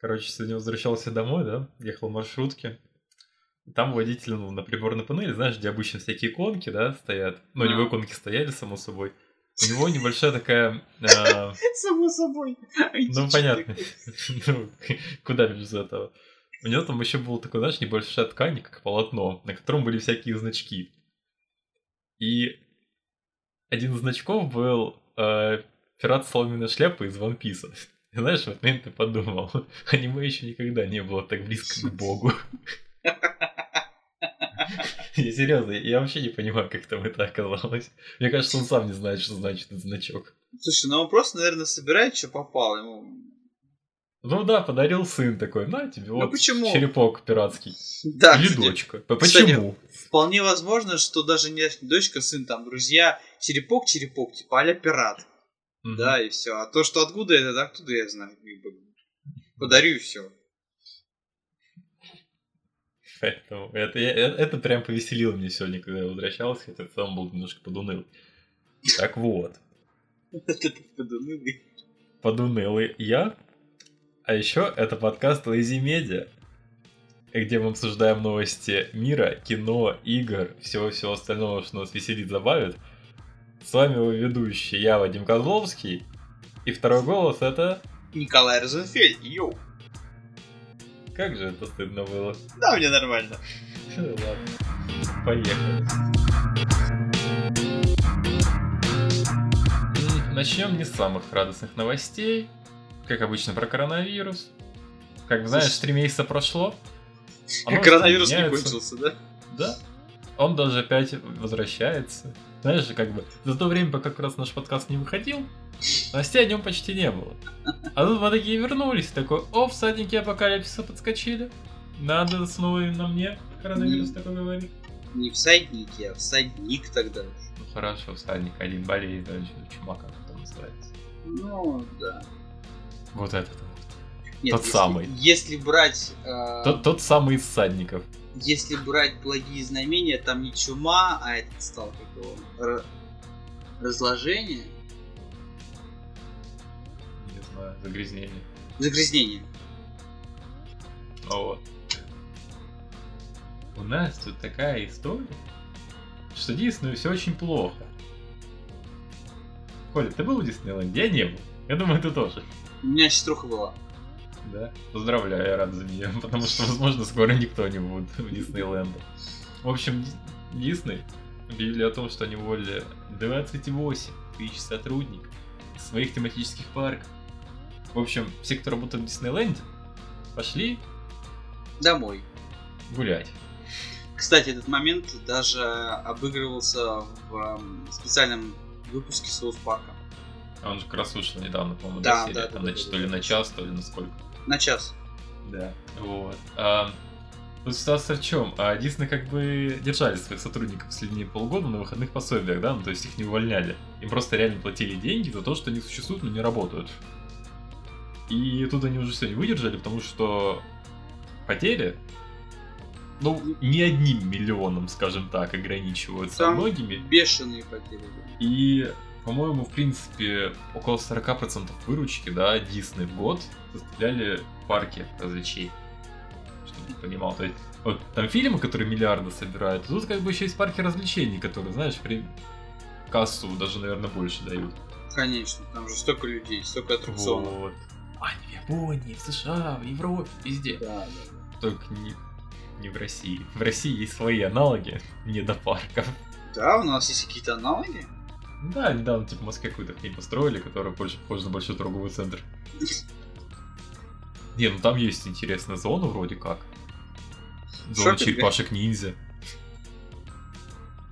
Короче, сегодня возвращался домой, да, ехал в маршрутке. Там водитель ну, на приборной панели, знаешь, где обычно всякие иконки, да, стоят. Ну, у него иконки стояли, само собой. У него небольшая такая... э, Само собой. Ну, понятно. Ну, куда без этого? У него там еще был такой, знаешь, небольшая ткань, как полотно, на котором были всякие значки. И один из значков был э, пират соломенной шляпой из One Piece. Знаешь, в этот момент ты подумал, аниме еще никогда не было так близко к богу. Я серьезно, я вообще не понимаю, как там это оказалось. Мне кажется, он сам не знает, что значит этот значок. Слушай, ну он просто, наверное, собирает, что попало. Ему... Ну да, подарил сын такой, на тебе, вот почему? черепок пиратский. Да, Или кстати, дочка. П- Кстати, Почему? Вполне возможно, что даже не дочка, сын, там, друзья, черепок-черепок, типа а пират. Да, и все. А то, что откуда это, да, откуда я знаю. Подарю и все. Поэтому это, я- э- это прям повеселило меня сегодня, когда я возвращался, хотя в целом был немножко подуныл. Так вот, подунылый я, а еще это подкаст Lazy Media, где мы обсуждаем новости мира, кино, игр, всего-всего остального, что нас веселит, забавит. С вами его ведущий, я, Вадим Козловский, и второй голос это... Николай Розенфельд, йоу. Как же это стыдно было. Да, мне нормально. Ладно, поехали. Начнем не с самых радостных новостей. Как обычно, про коронавирус. Как знаешь, три месяца прошло. Коронавирус не кончился, да? Да. Он даже опять возвращается. Знаешь, как бы за то время, пока как раз наш подкаст не выходил, новостей о нем почти не было. А тут мы такие вернулись, такой, о, всадники апокалипсиса подскочили. Надо снова на мне коронавирус Не. такой говорит. Не всадники, а всадник тогда. Ну хорошо, всадник один болеет, а что, чума как это называется. Ну, да. Вот этот. Нет, Тот если- самый. Если брать... э, Тот, тот самый из всадников. Если брать благие знамения, там не чума, а этот стал как его... р- разложение, Не знаю, загрязнение. загрязнение. А Вот. У нас тут такая история, что Диснею все очень плохо. Коля, ты был в Диснейленде? Я не был. Я думаю, ты тоже. У меня сеструха была. Да? Поздравляю, я рад за нее, потому что, возможно, скоро никто не будет в Диснейленде. В общем, Ди- Дисней объявили о том, что они уволили 28 тысяч сотрудников своих тематических парков. В общем, все, кто работает в Диснейленде, пошли Домой. гулять. Кстати, этот момент даже обыгрывался в эм, специальном выпуске Соус Парка. А Он же как раз вышел недавно, по-моему, Да, да, серия, да, там, да, на- да, то ли да. на час, то ли на сколько. На час. Да. Вот. А, тут ситуация в чем? А Дисней как бы держали своих сотрудников последние полгода на выходных пособиях, да, ну то есть их не увольняли. Им просто реально платили деньги за то, что они существуют, но не работают. И тут они уже все не выдержали, потому что потери, ну, не одним миллионом, скажем так, ограничиваются, а многими. бешеные потери. И, по-моему, в принципе, около 40% выручки, да, Дисней в год составляли парки развлечений. Чтобы ты понимал. То есть, вот там фильмы, которые миллиарды собирают, а тут как бы еще есть парки развлечений, которые, знаешь, при кассу даже, наверное, больше дают. Конечно, там же столько людей, столько аттракционов. Вот. А не в Японии, в США, в Европе, везде. Да, да. Только не, не в России. В России есть свои аналоги, не до парков. Да, у нас есть какие-то аналоги. Да, недавно типа в Москве какую-то хрень построили, которая больше похожа на большой торговый центр. Не, ну там есть интересная зона вроде как. Зона Шопинга? черепашек-ниндзя.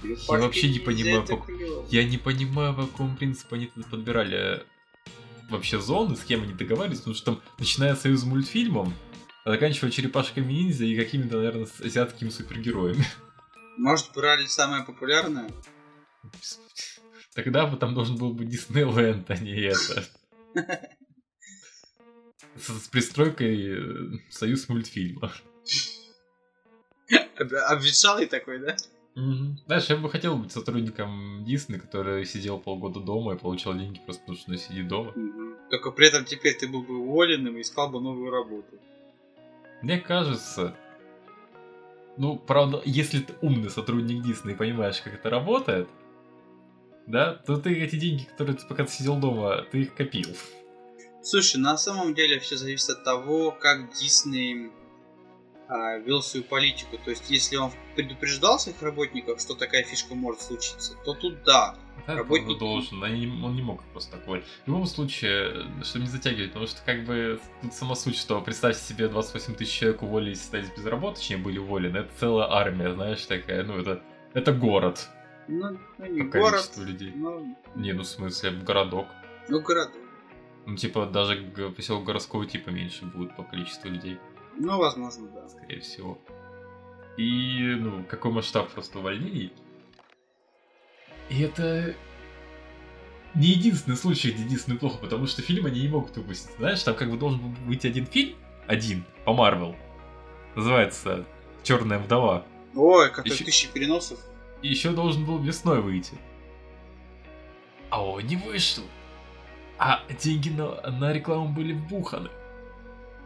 Я вообще не понимаю, как- Я не понимаю, по какому принципу они подбирали вообще зоны, с кем они договаривались, потому что там, начиная с союз мультфильмом, а заканчивая черепашками ниндзя и какими-то, наверное, азиатскими супергероями. Может, брали самое популярное? Тогда бы там должен был быть Диснейленд, а не это. С, с пристройкой э, союз мультфильма. Об- Обветшалый такой, да? Знаешь, я бы хотел быть сотрудником Дисней, который сидел полгода дома и получал деньги просто потому, что он сидит дома. Только при этом теперь ты был бы уволенным и искал бы новую работу. Мне кажется, ну, правда, если ты умный сотрудник Дисней и понимаешь, как это работает, да, то ты эти деньги, которые ты пока ты сидел дома, ты их копил. Слушай, на самом деле все зависит от того, как Дисней а, вел свою политику. То есть, если он предупреждал своих работников, что такая фишка может случиться, то тут да. Да, Работник... он должен, он не, он не мог просто такой. В любом случае, чтобы не затягивать, потому что как бы тут сама суть, что представьте себе 28 тысяч человек уволились, остались без работы, точнее были уволены, это целая армия, знаешь, такая, ну это, это город. Ну, ну не город, людей. Ну... Не, ну в смысле, городок. Ну городок. Ну типа даже поселок городского типа меньше будет по количеству людей. Ну, возможно, да. Скорее всего. И, ну, какой масштаб просто увольнений. И это не единственный случай, где Дисней плохо, потому что фильм они не могут выпустить. Знаешь, там как бы должен был быть один фильм, один, по Марвел. Называется Черная вдова. Ой, какой еще... тысячи переносов. И еще должен был весной выйти. А он не вышел. А деньги на, на рекламу были вбуханы.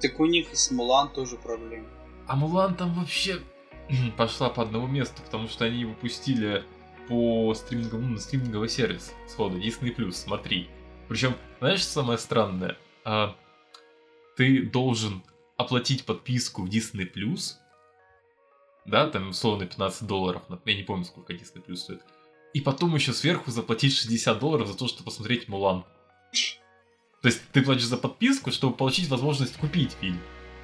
Так у них и с Мулан тоже проблемы. А Мулан там вообще пошла по одному месту, потому что они выпустили по стриминговому, ну, на стриминговый сервис сходу, Disney+, смотри. Причем, знаешь, что самое странное? А, ты должен оплатить подписку в Disney+, да, там, условно, 15 долларов, я не помню, сколько Disney Plus стоит, и потом еще сверху заплатить 60 долларов за то, чтобы посмотреть Мулан. То есть ты платишь за подписку, чтобы получить возможность купить фильм.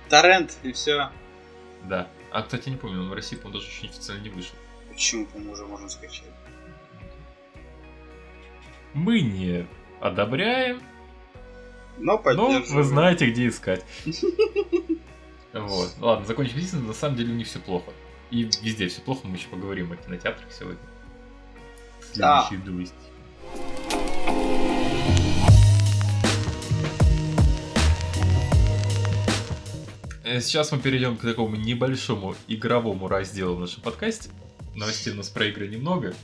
Торрент, и все. Да. А, кстати, не помню, он в России, по-моему, даже еще официально не вышел. Почему, по-моему, уже можно скачать? Мы не одобряем, но, но вы знаете, где искать. Вот. Ладно, закончим Дисней, на самом деле у них все плохо. И везде все плохо, мы еще поговорим о кинотеатрах сегодня. Следующие да. новости. Э, сейчас мы перейдем к такому небольшому игровому разделу в нашем подкасте. Новостей у нас про игры немного.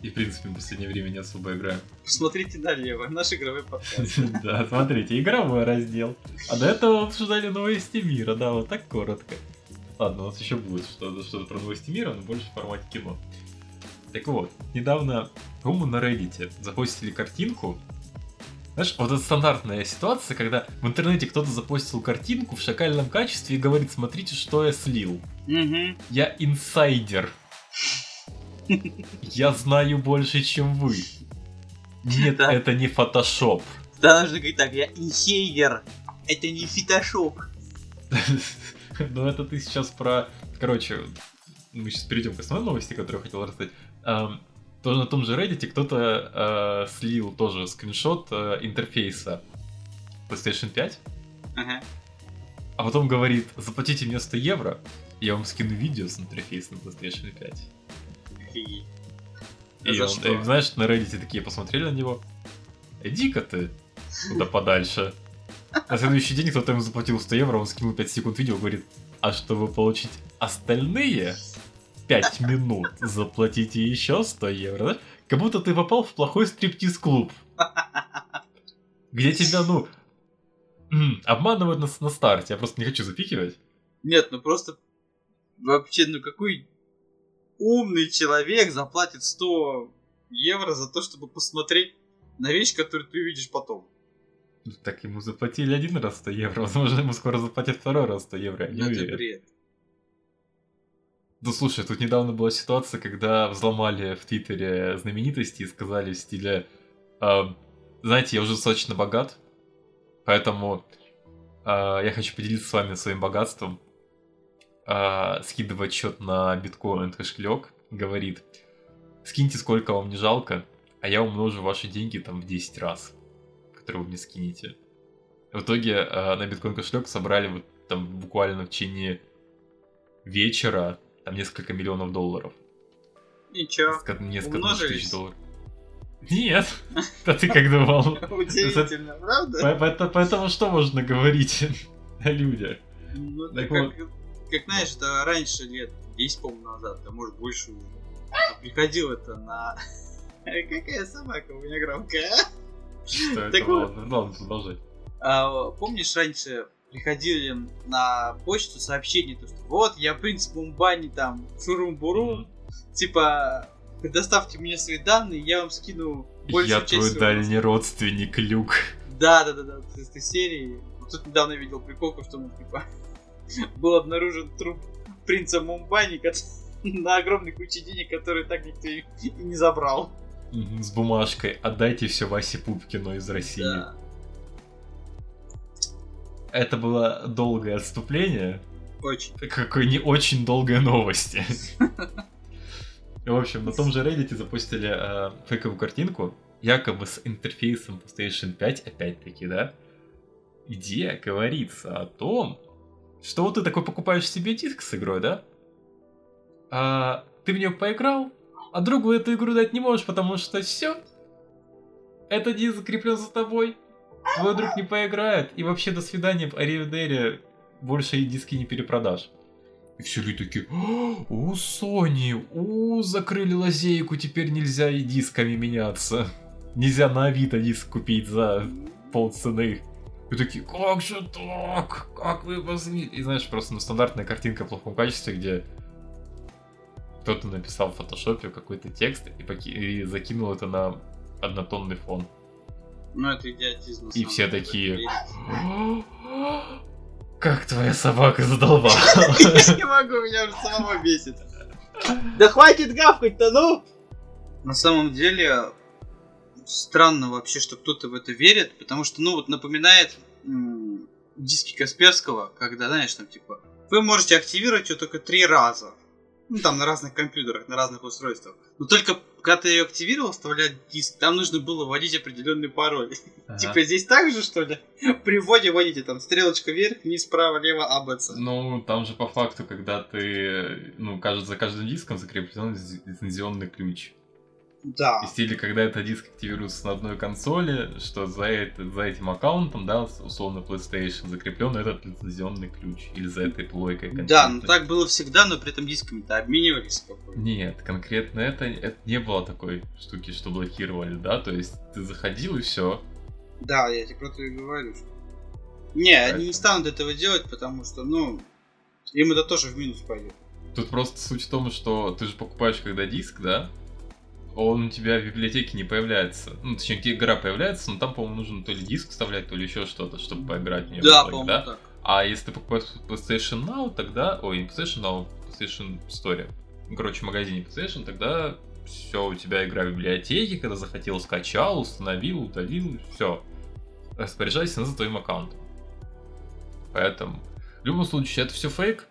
И, в принципе, в последнее время не особо играем. Посмотрите налево, наш игровой подкаст. Да, смотрите, игровой раздел. А до этого обсуждали новости мира, да, вот так коротко. Ладно, у нас еще будет что-то про новости мира, но больше в формате кино. Так вот, недавно, по-моему, на Reddit запостили картинку. Знаешь, вот это стандартная ситуация, когда в интернете кто-то запостил картинку в шакальном качестве и говорит, смотрите, что я слил. Угу. Я инсайдер. Я знаю больше, чем вы. Нет, да. это не фотошоп. Да, нужно говорить так, я инсайдер. Это не фотошоп. Ну это ты сейчас про... Короче, мы сейчас перейдем к основной новости, которую я хотел рассказать. Um, тоже на том же Reddit кто-то uh, слил тоже скриншот uh, интерфейса PlayStation 5. Ага. А потом говорит, заплатите мне 100 евро, я вам скину видео с интерфейсом PlayStation 5. И, и, он, и знаешь, на Reddit такие посмотрели на него. Иди-ка ты куда подальше. На следующий день кто-то ему заплатил 100 евро, он скинул 5 секунд видео, говорит, а чтобы получить остальные 5 минут, заплатите еще 100 евро, да? Как будто ты попал в плохой стриптиз-клуб. Где тебя, ну, обманывают на, на старте. Я просто не хочу запикивать. Нет, ну просто вообще, ну какой умный человек заплатит 100 евро за то, чтобы посмотреть на вещь, которую ты увидишь потом. Так ему заплатили один раз 100 евро, возможно, ему скоро заплатят второй раз 100 евро, я не ну, уверен. бред. Ну слушай, тут недавно была ситуация, когда взломали в Твиттере знаменитости и сказали в стиле э, знаете, я уже достаточно богат, поэтому э, я хочу поделиться с вами своим богатством. Э, скидывает счет на биткоин кошелек, говорит, скиньте сколько вам не жалко, а я умножу ваши деньги там в 10 раз которые вы мне скинете. В итоге э, на биткоин кошелек собрали вот там буквально в течение вечера там несколько миллионов долларов. Ничего. Несколько, несколько тысяч долларов. Нет, да ты как думал? Удивительно, правда? Поэтому что можно говорить о людях? Ну, как, как знаешь, это раньше лет 10, по-моему, назад, а может больше уже. Приходил это на... Какая собака у меня громкая, что это? Ладно, ладно, продолжай. А, помнишь, раньше приходили на почту сообщения, то, что вот, я принц Мумбани, там, шурум-бурум, типа, предоставьте мне свои данные, я вам скину большую Я твой дальний родственник, Люк. Да, да, да, да, из этой серии. Вот Тут недавно видел приколку, что ну, типа был обнаружен труп принца Мумбани на огромной куче денег, которые так никто и не забрал. С бумажкой. Отдайте все Васе Пупкину из России. Да. Это было долгое отступление. Очень. Какой не очень долгой новости. В общем, на том же Reddit запустили э, фейковую картинку, якобы с интерфейсом PlayStation 5, опять-таки, да, где говорится о том, что вот ты такой покупаешь себе диск с игрой, да? А ты в нее поиграл, а другу эту игру дать не можешь, потому что все. Этот диск закреплен за тобой. Твой друг не поиграет, и вообще до свидания, Аривидери, больше и диски не перепродашь. И все люди такие, «О, у Sony, у, закрыли лазейку, теперь нельзя и дисками меняться. Нельзя на Авито диск купить за полцены. И такие, как же так? Как вы посмели? И знаешь, просто ну, стандартная картинка в плохом качестве, где кто-то написал в фотошопе какой-то текст и, поки- и закинул это на однотонный фон. Ну это идиотизм. И все деле, такие. Как твоя собака задолбала. Я не могу, меня уже самого бесит. Да хватит гавкать-то, ну! На самом деле, странно вообще, что кто-то в это верит, потому что, ну, вот напоминает диски Касперского, когда, знаешь, там, типа, вы можете активировать ее только три раза. Ну, там, на разных компьютерах, на разных устройствах. Но только, когда ты ее активировал, вставлять диск, там нужно было вводить определенный пароль. Типа, здесь так же, что ли? При вводе вводите там стрелочка вверх, вниз, справа, лево, АБЦ. Ну, там же по факту, когда ты, ну, кажется, за каждым диском закреплен лиц- лицензионный ключ. Да. Стиле, когда этот диск активируется на одной консоли, что за, это, за этим аккаунтом, да, условно PlayStation, закреплен этот лицензионный ключ. Или за этой плойкой Да, ну так было всегда, но при этом дисками-то обменивались спокойно. Нет, конкретно это, это не было такой штуки, что блокировали, да, то есть ты заходил и все. Да, я тебе про то и говорю. что- Не, они Поэтому. не станут этого делать, потому что, ну, им это тоже в минус пойдет. Тут просто суть в том, что ты же покупаешь когда диск, да, он у тебя в библиотеке не появляется. Ну, точнее, где игра появляется, но там, по-моему, нужно то ли диск вставлять, то ли еще что-то, чтобы поиграть в нее. Да, по-моему, да? так. А если ты покупаешь PlayStation Now, тогда... Ой, не PlayStation Now, PlayStation Store. Ну, короче, в магазине PlayStation, тогда все, у тебя игра в библиотеке, когда захотел, скачал, установил, удалил, все. Распоряжайся за твоим аккаунтом. Поэтому, в любом случае, это все фейк.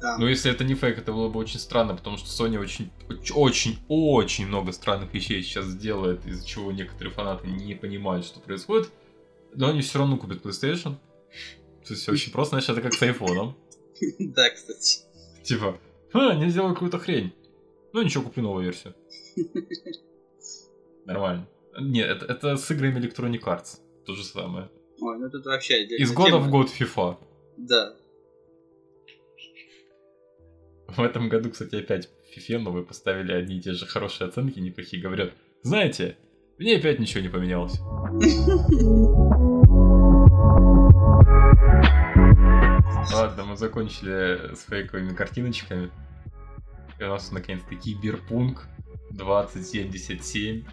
Да. Но если это не фейк, это было бы очень странно, потому что Sony очень, очень, очень много странных вещей сейчас делает, из-за чего некоторые фанаты не понимают, что происходит. Но они все равно купят PlayStation. То есть очень просто, знаешь, это как с айфоном. Да, кстати. Типа, а, не сделал какую-то хрень. Ну ничего, куплю новую версию. Нормально. Нет, это, это с играми Electronic Arts. То же самое. Ой, ну тут вообще Из года в год FIFA. Да. В этом году, кстати, опять в FIFA новые поставили одни и те же хорошие оценки, неплохие. Говорят, знаете, в ней опять ничего не поменялось. Ладно, мы закончили с фейковыми картиночками. И у нас наконец-то Киберпунк 2077.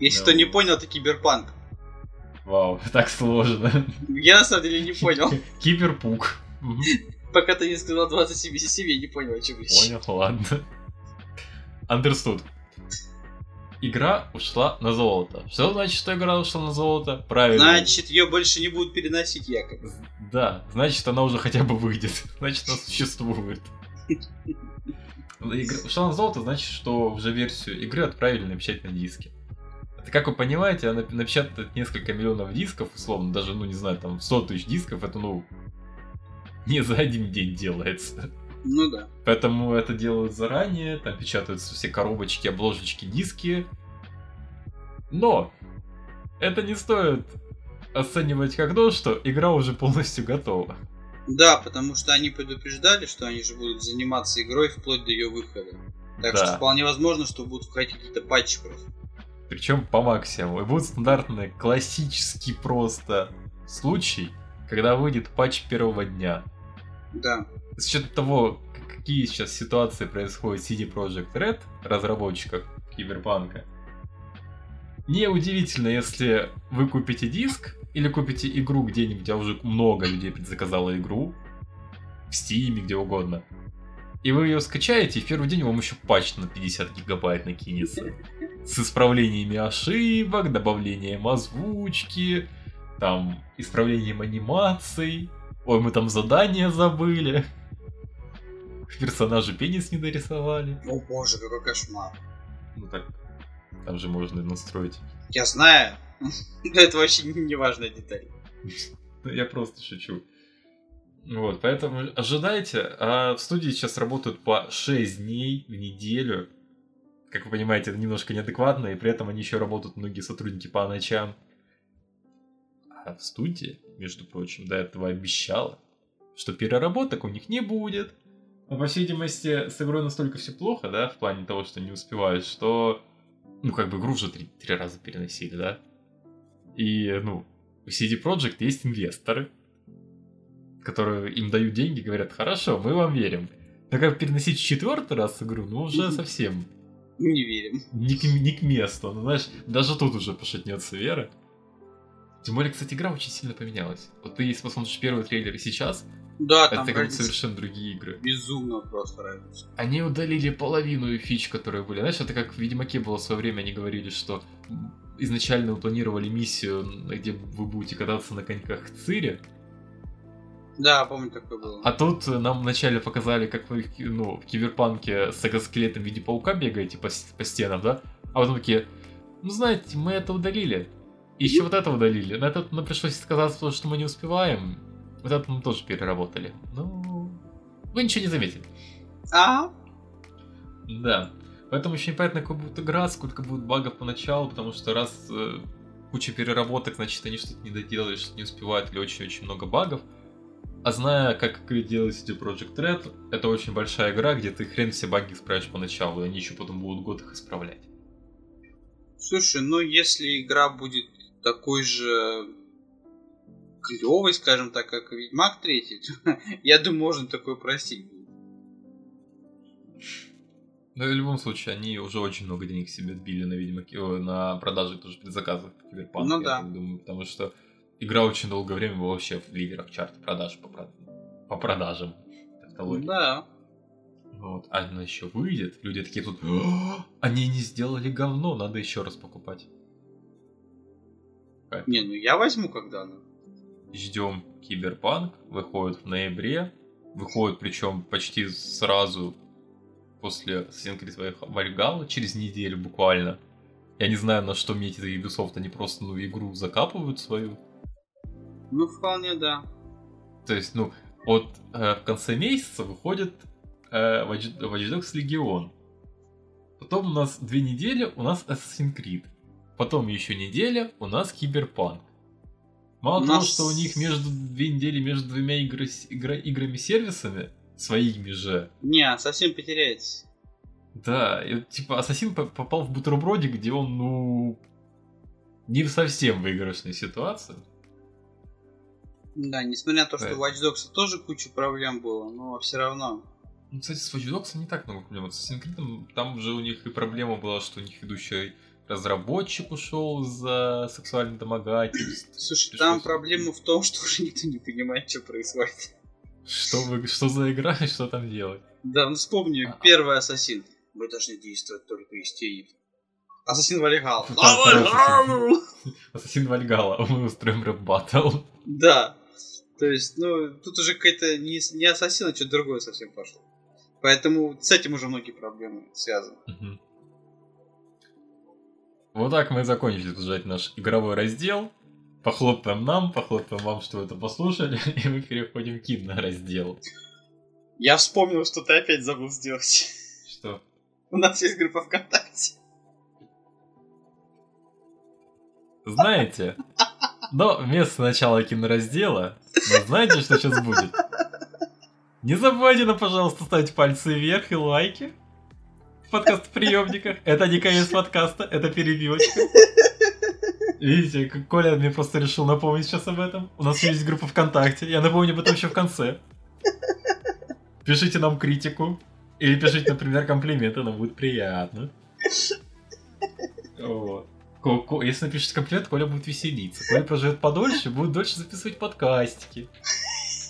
Если Ну. кто не понял, это киберпанк. Вау, так сложно. Я на самом деле не понял. Киберпунк. Пока ты не сказал 2077, я не понял, о чем речь. Понял, ладно. Understood. Игра ушла на золото. Что значит, что игра ушла на золото? Правильно. Значит, ее больше не будут переносить якобы. Да, значит, она уже хотя бы выйдет. Значит, она существует. Игра ушла на золото, значит, что уже версию игры отправили напечатать на диске. Это, как вы понимаете, она напечатать несколько миллионов дисков, условно, даже, ну, не знаю, там, 100 тысяч дисков, это, ну, не за один день делается. Ну да. Поэтому это делают заранее, там печатаются все коробочки, обложечки, диски. Но это не стоит оценивать как то, что игра уже полностью готова. Да, потому что они предупреждали, что они же будут заниматься игрой вплоть до ее выхода. Так Да. что вполне возможно, что будут входить какие-то патчи просто. Причем по максимуму. И будет стандартный, классический просто случай, когда выйдет патч первого дня. Да. С учетом того, какие сейчас ситуации происходят в CD Projekt Red, разработчиках Киберпанка, неудивительно, если вы купите диск или купите игру где-нибудь, где уже много людей предзаказало игру, в Steam, где угодно, и вы ее скачаете, и в первый день вам еще патч на 50 гигабайт накинется. С исправлениями ошибок, добавлением озвучки, там, исправлением анимаций. Ой, мы там задание забыли. Персонажи пенис не дорисовали. О боже, какой кошмар. Ну так, там же можно настроить. Я знаю. Но это вообще не важная деталь. Ну, я просто шучу. Вот, поэтому ожидайте. А в студии сейчас работают по 6 дней в неделю. Как вы понимаете, это немножко неадекватно, и при этом они еще работают многие сотрудники по ночам. А в студии, между прочим, до этого обещала, что переработок у них не будет. Но, по всей видимости, с игрой настолько все плохо, да, в плане того, что не успевают, что, ну, как бы игру уже три, три раза переносили, да. И, ну, у CD Projekt есть инвесторы, которые им дают деньги, говорят, хорошо, мы вам верим. Но как переносить четвертый раз игру, ну уже совсем Не верим. не к, не к месту. Ну, знаешь, даже тут уже пошатнется вера. Тем более, кстати, игра очень сильно поменялась. Вот ты, если посмотришь первый трейлер и сейчас, Да, это там как разница совершенно другие игры. безумно просто разница. Они удалили половину фич, которые были. Знаешь, это как в Ведьмаке было в свое время, они говорили, что изначально вы планировали миссию, где вы будете кататься на коньках в Цире, Да, помню, такое было. а тут нам вначале показали, как вы ну, в киберпанке с экзоскелетом в виде паука бегаете по, по стенам, да? А потом такие, ну знаете, мы это удалили. И еще вот это удалили. На это нам пришлось сказать, что мы не успеваем. Вот это мы тоже переработали. Ну, вы ничего не заметили. А? Да. Поэтому еще непонятно, какой будет игра, сколько будет багов поначалу, потому что раз э, куча переработок, значит, они что-то не доделали, что-то не успевают, или очень-очень много багов. А зная, как делает CD Projekt Red, это очень большая игра, где ты хрен все баги исправишь поначалу, и они еще потом будут год их исправлять. Слушай, ну если игра будет такой же клевой, скажем так, как и Ведьмак 3, то, я думаю, можно такое простить. будет. Но в любом случае, они уже очень много денег себе отбили на Ведьмаке, на продаже тоже предзаказов Киберпанка, Ну я да. так думаю, потому что игра очень долгое время была вообще в лидерах чарта продаж по, по продажам. Тавтология. Да. Вот. А она еще выйдет, люди такие тут, «О, они не сделали говно, надо еще раз покупать. Не, ну я возьму когда она. Ждем Киберпанк, выходит в ноябре, выходит причем почти сразу после Assassin's Creed Valhalla, через неделю буквально. Я не знаю, на что метит Ubisoft, они просто ну, игру закапывают свою. Ну, вполне да. То есть, ну, вот э, в конце месяца выходит э, Watch Dogs Legion. Потом у нас две недели, у нас Assassin's Creed. Потом еще неделя, у нас Киберпанк. Мало У того, нас- что у них между две недели между двумя игры, игра- играми-сервисами, своими же, Не, совсем потеряется. да, и типа Ассасин по- попал в бутербродик, где он, ну, не совсем выигрышной ситуации. Да, несмотря на то, что у Watch Dogs тоже куча проблем было, но все равно. Ну, кстати, с Watch Dogs не так много проблем. С Assassin's Creed там же у них и проблема была, что у них ведущий разработчик ушел за сексуальное домогательство. Слушай, Пришлось- там проблема в том, что уже никто не понимает, что происходит. Что, вы, что за игра и что там делать? Да, ну вспомни, А. первый Ассасин. Мы должны действовать только из тени. Ассасин второй Ассасин. Вальгала, мы устроим рэп баттл. Да. То есть, ну, тут уже какая-то не, не Ассасин, а что-то другое совсем пошло. Поэтому с этим уже многие проблемы связаны. Мгм. Вот так мы и закончили обсуждать наш игровой раздел. Похлопаем нам, похлопаем вам, что вы это послушали, и мы переходим к раздел. Я вспомнил, что ты опять забыл сделать. Что? У нас есть группа ВКонтакте. Знаете, но вместо начала кинораздела, но знаете, что сейчас будет? Не забывайте, ну, пожалуйста, ставить пальцы вверх и лайки. Подкаст-приемниках. Это не конец подкаста, это перебивочка. Видите, как Коля мне просто решил напомнить сейчас об этом. У нас есть группа ВКонтакте. Я напомню об этом еще в конце. Пишите нам критику. Или пишите, например, комплименты, нам будет приятно. Вот. Если напишите комплимент, Коля будет веселиться. Коля проживет подольше, будет дольше записывать подкастики.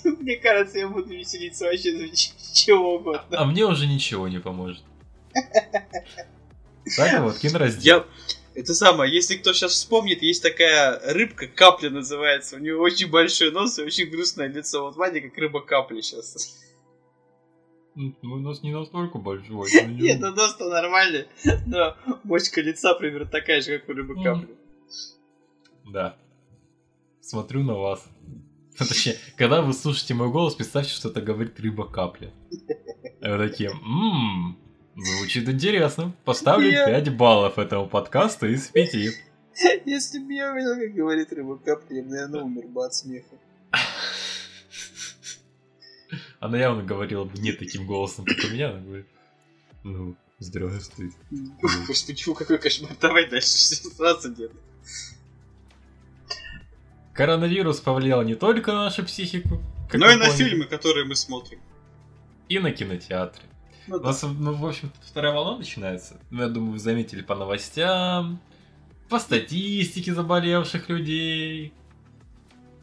Мне кажется, я буду веселиться вообще за чего угодно. А мне уже ничего не поможет. Так вот, кинораздел. Я... Это самое, если кто сейчас вспомнит, есть такая рыбка, капля называется. У него очень большой нос и очень грустное лицо. Вот Ваня как рыба капли сейчас. У нас не настолько большой. Нет, ну нос-то нормальный. Но мочка лица примерно такая же, как у рыбы капли. Да. Смотрю на вас. Точнее, когда вы слушаете мой голос, представьте, что это говорит рыба капля. Вы такие, ммм, звучит интересно. Поставлю я... 5 баллов этому подкасту из 5. Если бы я увидел, как говорит рыба капля, я, наверное, умер бы от смеха. Она явно говорила бы не таким голосом, как у меня. Она говорит, ну, здравствуй. Господи, фу, какой кошмар. Давай дальше, сразу нет. Коронавирус повлиял не только на нашу психику, но и на фильмы, которые мы смотрим. И на кинотеатре. Ну, У нас, ну, в общем вторая волна начинается. Ну, я думаю, вы заметили по новостям, по статистике заболевших людей.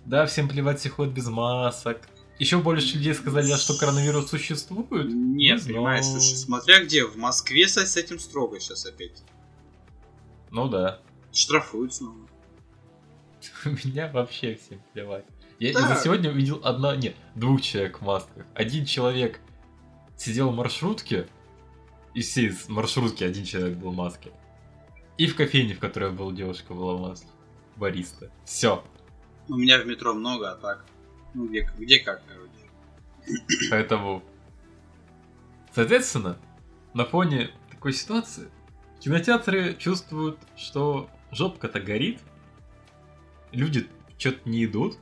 Да, всем плевать, все ходят без масок. Еще больше людей сказали, что коронавирус существует. Нет, но... понимаешь, слушай, смотря где, в Москве с этим строго сейчас опять. Ну да. Штрафуют снова. У меня вообще всем плевать. Я да. за сегодня увидел одна, нет, двух человек в масках. Один человек сидел в маршрутке, из всей маршрутки один человек был в маске. И в кофейне, в которой была девушка, была в маске. Бариста. Все. У меня в метро много, а так. Ну, где, где как, короче. Поэтому, соответственно, на фоне такой ситуации кинотеатры чувствуют, что жопка-то горит, люди что-то не идут,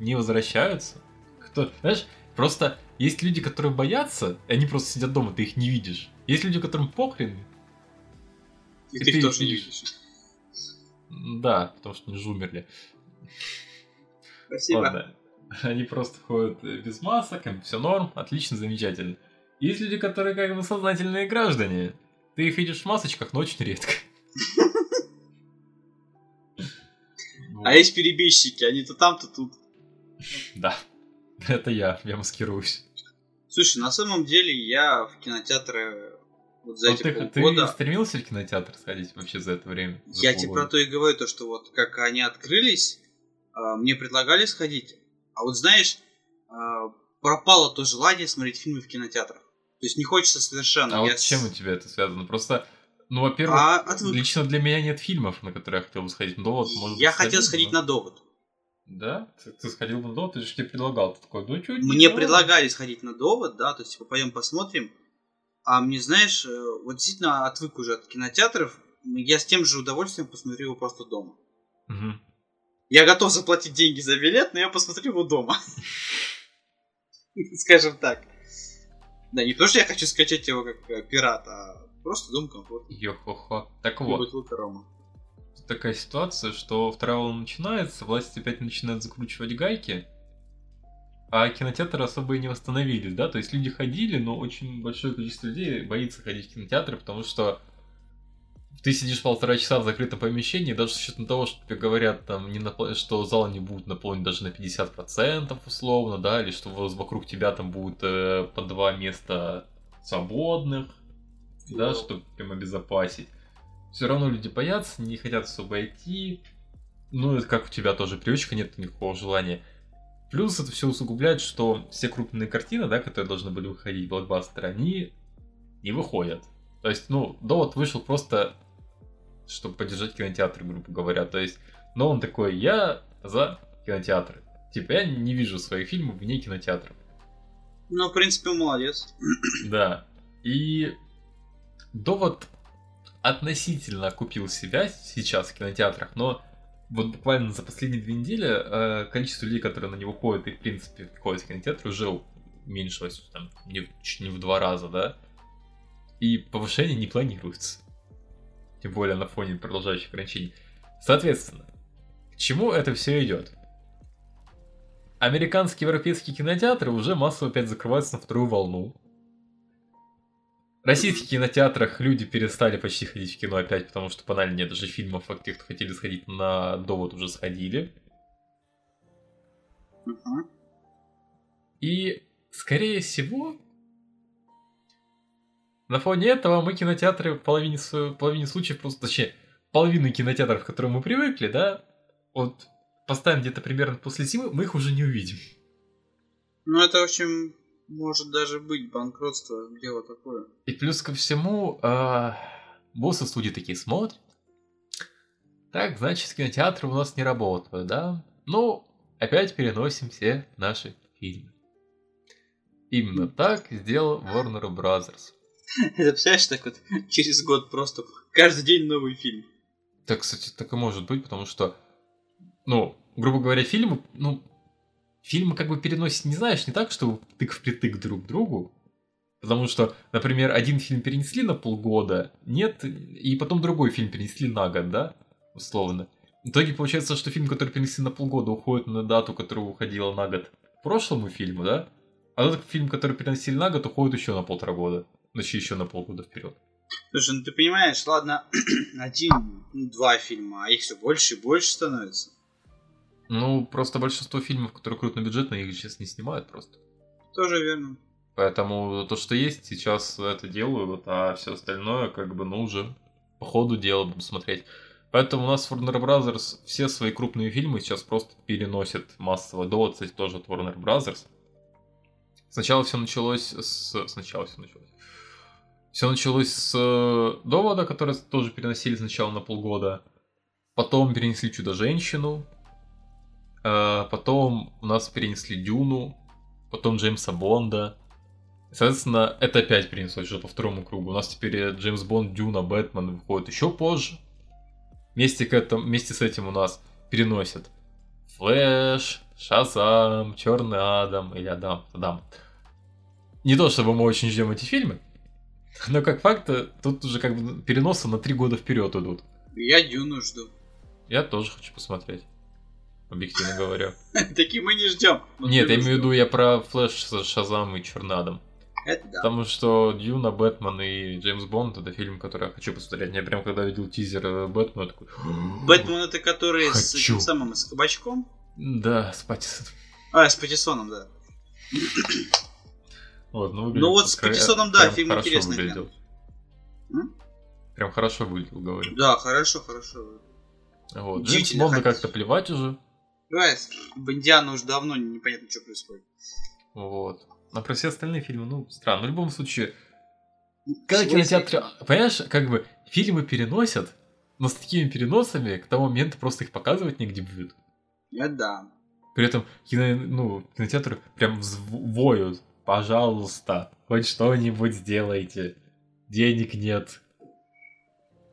не возвращаются. Кто, знаешь, просто есть люди, которые боятся, и они просто сидят дома, ты их не видишь. Есть люди, которым похрен. И, и ты их тоже не видишь. Да, потому что они же умерли. Спасибо. Ладно. Они просто ходят без масок, им все норм, отлично, замечательно. Есть люди, которые как бы сознательные граждане. Ты их видишь в масочках, но очень редко. А есть перебежчики, они то там, то тут. Да, это я, я маскируюсь. Слушай, на самом деле я в кинотеатры вот за ну, эти ты, полгода... Ты стремился в кинотеатр сходить вообще за это время? За я тебе про то и говорю, то, что вот как они открылись, а, мне предлагали сходить, а вот знаешь, а, пропало то желание смотреть фильмы в кинотеатрах. То есть не хочется совершенно. А я вот с чем у тебя это связано? Просто, ну, во-первых, а, отвык. лично для меня нет фильмов, на которые я хотел бы сходить. Ну, довод, может Я хотел сходить но... на довод. Да? Ты, ты сходил на довод, ты же тебе предлагал. Ты такой, ну что, Мне довод? предлагали сходить на довод, да, то есть, типа, пойдем посмотрим. А мне, знаешь, э, вот действительно отвык уже от кинотеатров. Я с тем же удовольствием посмотрю его просто дома. Угу. Я готов заплатить деньги за билет, но я посмотрю его дома. Скажем так. Да, не то, что я хочу скачать его как э, пират, а просто дом комфортно. Йо-хо-хо. Так вот. Такая ситуация, что вторая волна начинается, власти опять начинают закручивать гайки, а кинотеатры особо и не восстановились, да? То есть люди ходили, но очень большое количество людей боится ходить в кинотеатры, потому что ты сидишь полтора часа в закрытом помещении, даже с учетом того, что тебе говорят, там, не напол... что зал не будет наполнен даже на 50% условно, да, или что вокруг тебя там будет э, по два места свободных, ну, да, чтобы прям обезопасить. Все равно люди боятся, не хотят особо идти. Ну, это как у тебя тоже привычка, нет никакого желания. Плюс это все усугубляет, что все крупные картины, да, которые должны были выходить в блокбастеры, они не выходят. То есть, ну, довод вышел просто чтобы поддержать кинотеатр, грубо говоря. То есть, но он такой, я за кинотеатры. Типа, я не вижу своих фильмов вне кинотеатра. Ну, в принципе, молодец. Да. И довод относительно купил себя сейчас в кинотеатрах, но вот буквально за последние две недели э, количество людей, которые на него ходят и, в принципе, ходят в кинотеатр, уже уменьшилось там, не, чуть не в два раза, да. И повышение не планируется. Тем более на фоне продолжающих ограничений. Соответственно, к чему это все идет? Американские европейские кинотеатры уже массово опять закрываются на вторую волну. В российских кинотеатрах люди перестали почти ходить в кино опять, потому что банально нет даже фильмов, а те, кто хотели сходить на довод, уже сходили. И, скорее всего, на фоне этого мы кинотеатры в половине, су- половине случаев просто, точнее, половину кинотеатров, к которым мы привыкли, да, вот поставим где-то примерно после зимы, мы их уже не увидим. Ну, это, в общем, может даже быть банкротство, дело такое. И плюс ко всему, а, боссы студии такие смотрят. Так, значит, кинотеатры у нас не работают, да? Ну, опять переносим все наши фильмы. Именно так сделал Warner Brothers. Это, представляешь, так вот через год просто каждый день новый фильм. Так, кстати, так и может быть, потому что, ну, грубо говоря, фильмы, ну, фильмы как бы переносят, не знаешь, не так, что тык в притык друг к другу. Потому что, например, один фильм перенесли на полгода, нет, и потом другой фильм перенесли на год, да, условно. В итоге получается, что фильм, который перенесли на полгода, уходит на дату, которая уходила на год прошлому фильму, да? А тот фильм, который переносили на год, уходит еще на полтора года. Значит, еще на полгода вперед. Слушай, ну ты понимаешь, ладно, один, ну, два фильма, а их все больше и больше становится. Ну, просто большинство фильмов, которые крупнобюджетные, их сейчас не снимают просто. Тоже верно. Поэтому то, что есть, сейчас это делают, а все остальное, как бы, ну, уже по ходу дела будем смотреть. Поэтому у нас Warner Brothers все свои крупные фильмы сейчас просто переносят массово. Довод, кстати, тоже от Warner Brothers. Сначала все началось с... Сначала все началось. Все началось с э, Довода, который тоже переносили сначала на полгода. Потом перенесли Чудо-женщину. Э, Потом у нас перенесли Дюну. Потом Джеймса Бонда. Соответственно, это опять перенеслось уже по второму кругу. У нас теперь Джеймс Бонд, Дюна, Бэтмен выходит еще позже. Вместе, к этому, вместе с этим у нас переносят Флэш, Шазам, Черный Адам или Адам. Адам. Не то, чтобы мы очень ждем эти фильмы, но как факт, тут уже как бы переносы на три года вперед идут. Я Дюну жду. Я тоже хочу посмотреть. Объективно говоря. Такие мы не ждем. Нет, я имею в виду я про Флэш, Шазам и Черный Адам. Это да. Потому что Дюна, Бэтмен и Джеймс Бонд это фильм, который я хочу посмотреть. Я прям когда видел тизер э, Бэтмена, я такой... Бэтмен это который с этим самым, с кабачком? Да, с Паттисоном. А, с Патисоном, да. Вот, ну, Ну вот с Паттисоном, да, фильм интересный выглядел. М? Прям хорошо выглядел, говорю. Да, хорошо, хорошо. Вот. Джеймс Бонда как-то плевать уже. Давай, в Индиану уже давно непонятно, что происходит. Вот. А про все остальные фильмы, ну, странно. В любом случае, когда кинотеатры... Понимаешь, как бы фильмы переносят, но с такими переносами к тому моменту просто их показывать негде будет. Это да. При этом кино, ну, кинотеатры прям взв- воют. Пожалуйста, хоть что-нибудь сделайте. Денег нет.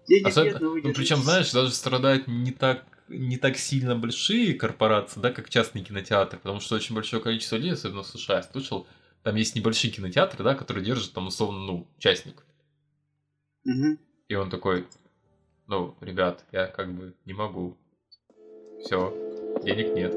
Денег Особенно- нет, но ну, причем, знаешь, даже страдают не так не так сильно большие корпорации, да, как частные кинотеатры, потому что очень большое количество людей, особенно в США, я слышал, там есть небольшие кинотеатры, да, которые держат там условно, ну, частник. Мгм. И он такой, ну, ребят, я как бы не могу. Все, денег нет.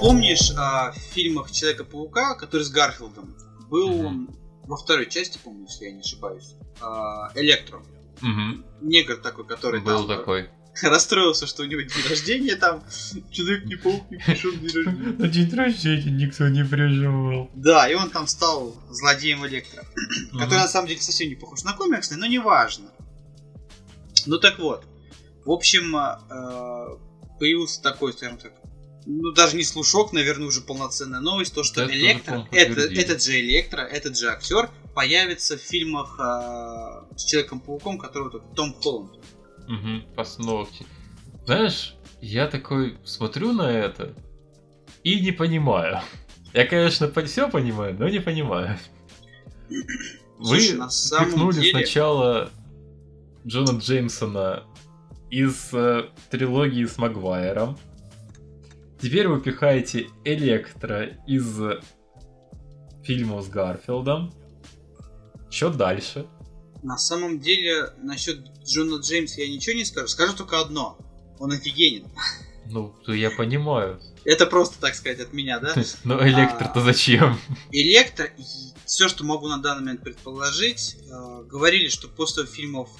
Помнишь а, в фильмах Человека-паука, который с Гарфилдом, был он во второй части, помню, если я не ошибаюсь, а, Электро. Угу. Негр такой, который Был там, такой. расстроился, что у него день рождения там, человек не паук не пришел день рождения. На день рождения никто не приживал. Да, и он там стал злодеем Электро. Который на самом деле совсем не похож на комиксный, но неважно. Ну так вот. В общем, э, появился такой, скажем так, ну даже не слушок, наверное, уже полноценная новость, то что Это Электро, это, этот же Электро, этот же актер появится в фильмах э, с Человеком-пауком, который вот Том Холланд. Угу, постановки. Знаешь, я такой смотрю на это и не понимаю. Я, конечно, все понимаю, но не понимаю. Вы Слушай, впихнули деле- сначала Джона Джеймсона из э, трилогии с Магуайром. Теперь вы пихаете Электро из фильмов с Гарфилдом. Что дальше? На самом деле, насчет Джона Джеймса я ничего не скажу. Скажу только одно. Он офигенен. Ну, я понимаю. Это просто, так сказать, от меня, да? Ну, электро-то зачем? Электро, все, что могу на данный момент предположить, э, говорили, что после фильмов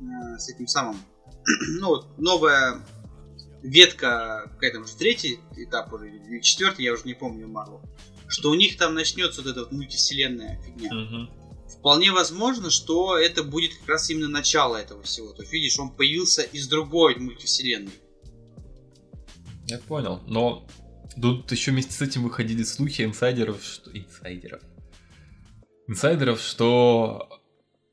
э, с этим самым, ну, вот, новая ветка, какая там уже третий этап уже, или четвертый, я уже не помню, Марвел, что у них там начнется вот эта вот мультивселенная фигня. Угу. Вполне возможно, что это будет как раз именно начало этого всего. То есть, видишь, он появился из другой мультивселенной. Я понял. Но тут еще вместе с этим выходили слухи инсайдеров, что... Инсайдеров. Инсайдеров, что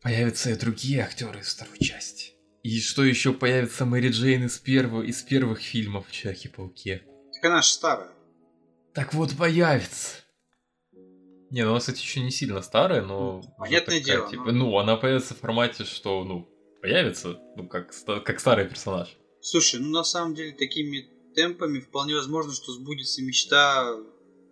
появятся и другие актеры из второй части. И что еще появится Мэри Джейн из, первого, из первых фильмов Человеке-пауке. Так она же старая. Так вот появится. Не, ну она, кстати, еще не сильно старая, но... Понятное такая, дело. Типа, но... Ну, она появится в формате, что, ну, появится, ну, как, как старый персонаж. Слушай, ну, на самом деле, такими темпами вполне возможно, что сбудется мечта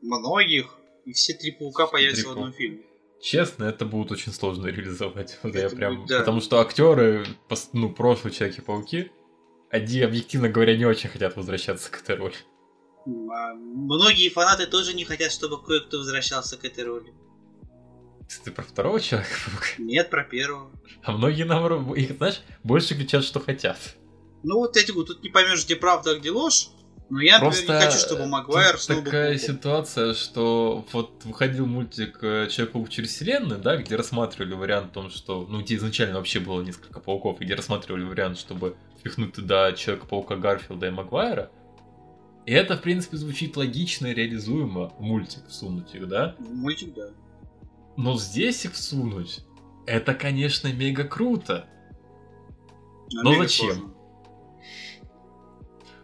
многих, и все три паука появятся три в одном фильме. Честно, это будет очень сложно реализовать. Это я прям... Будет, да. Потому что актеры, ну, прошлые Человеки-пауки, они, объективно говоря, не очень хотят возвращаться к этой роли. А многие фанаты тоже не хотят, чтобы кое-кто возвращался к этой роли. Ты про второго человека Нет, про первого. А многие, наоборот, их, знаешь, больше кричат, что хотят. Ну вот эти вот, тут не поймешь, где правда, а где ложь. Но я, Просто например, не хочу, чтобы Магуайр снова такая был ситуация, что вот выходил мультик э, Человек-паук через вселенную, да, где рассматривали вариант о том, что, ну, где изначально вообще было несколько пауков, где рассматривали вариант, чтобы впихнуть туда Человека-паука Гарфилда и Магуайра. И это, в принципе, звучит логично и реализуемо в мультик всунуть их, да? В мультик, да. Но здесь их всунуть, это, конечно, мега круто. Но, Но зачем? Сложно.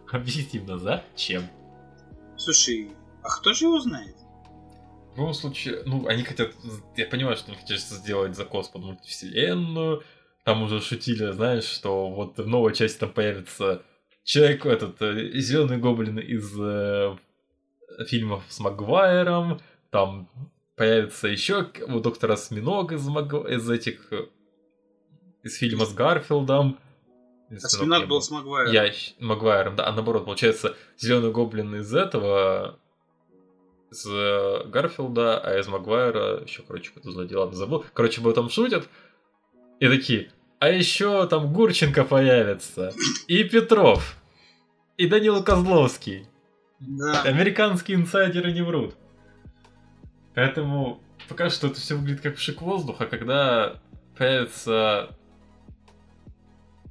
Объективно, зачем? Слушай, а кто же его знает? В любом случае, ну, они хотят... Я понимаю, что они хотят сделать закос под мультивселенную. Там уже шутили, знаешь, что вот в новой части там появится человек, этот, э, зеленый гоблин из э, фильмов с Магуайром. Там появится еще вот доктор Осьминог из, Маг... из этих... Э, из фильма с Гарфилдом. Осьминог был с Магуайром. Я Магуайром, да, а наоборот, получается, зеленый гоблин из этого, с Гарфилда, а из Магуайра еще, короче, кто за дела забыл. Короче, об этом шутят. И такие, а еще там Гурченко появится, и Петров, и Данила Козловский. Да. Американские инсайдеры не врут. Поэтому пока что это все выглядит как пшик воздуха, когда появится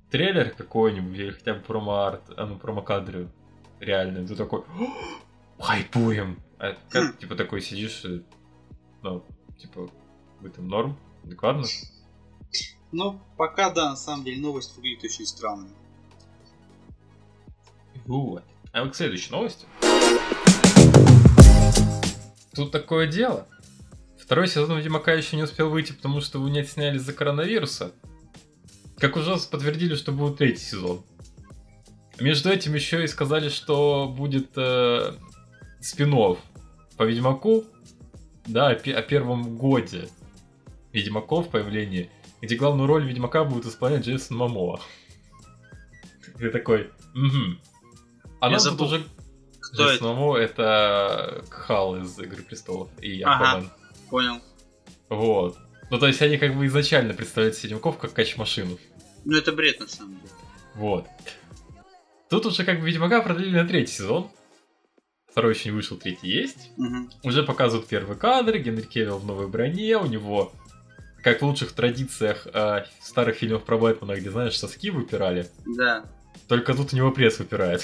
трейлер какой-нибудь, или хотя бы промо-арт, а ну, промо-кадры реальные, ты такой, хайпуем. А как, хм. типа, такой сидишь, ну, типа, в этом норм, адекватно? Ну, пока, да, на самом деле, новость выглядит очень странно. Вот. А вот к следующей новости. Тут такое дело. Второй сезон Ведьмака еще не успел выйти, потому что его не отсняли из-за коронавируса. Как уже подтвердили, что будет третий сезон. Между этим еще и сказали, что будет э, спин по Ведьмаку, да, о, о первом годе Ведьмаков появления, где главную роль Ведьмака будет исполнять Джейсон Мамоа. Ты такой, угу. А нам тут уже кто Джейсон это? Мамоа это Хал из Игры Престолов и Аквамен. Ага, понял. Вот. Ну, то есть они как бы изначально представляют Ведьмаков как кач-машину. Ну, это бред, на самом деле. Вот. Тут уже как бы Ведьмака продлили на третий сезон. Второй еще не вышел, третий есть. Угу. Уже показывают первый кадр, Генри Кевилл в новой броне, у него, как в лучших традициях э, старых фильмов про Бэтмена, где, знаешь, соски выпирали. Да. Только тут у него пресс выпирает.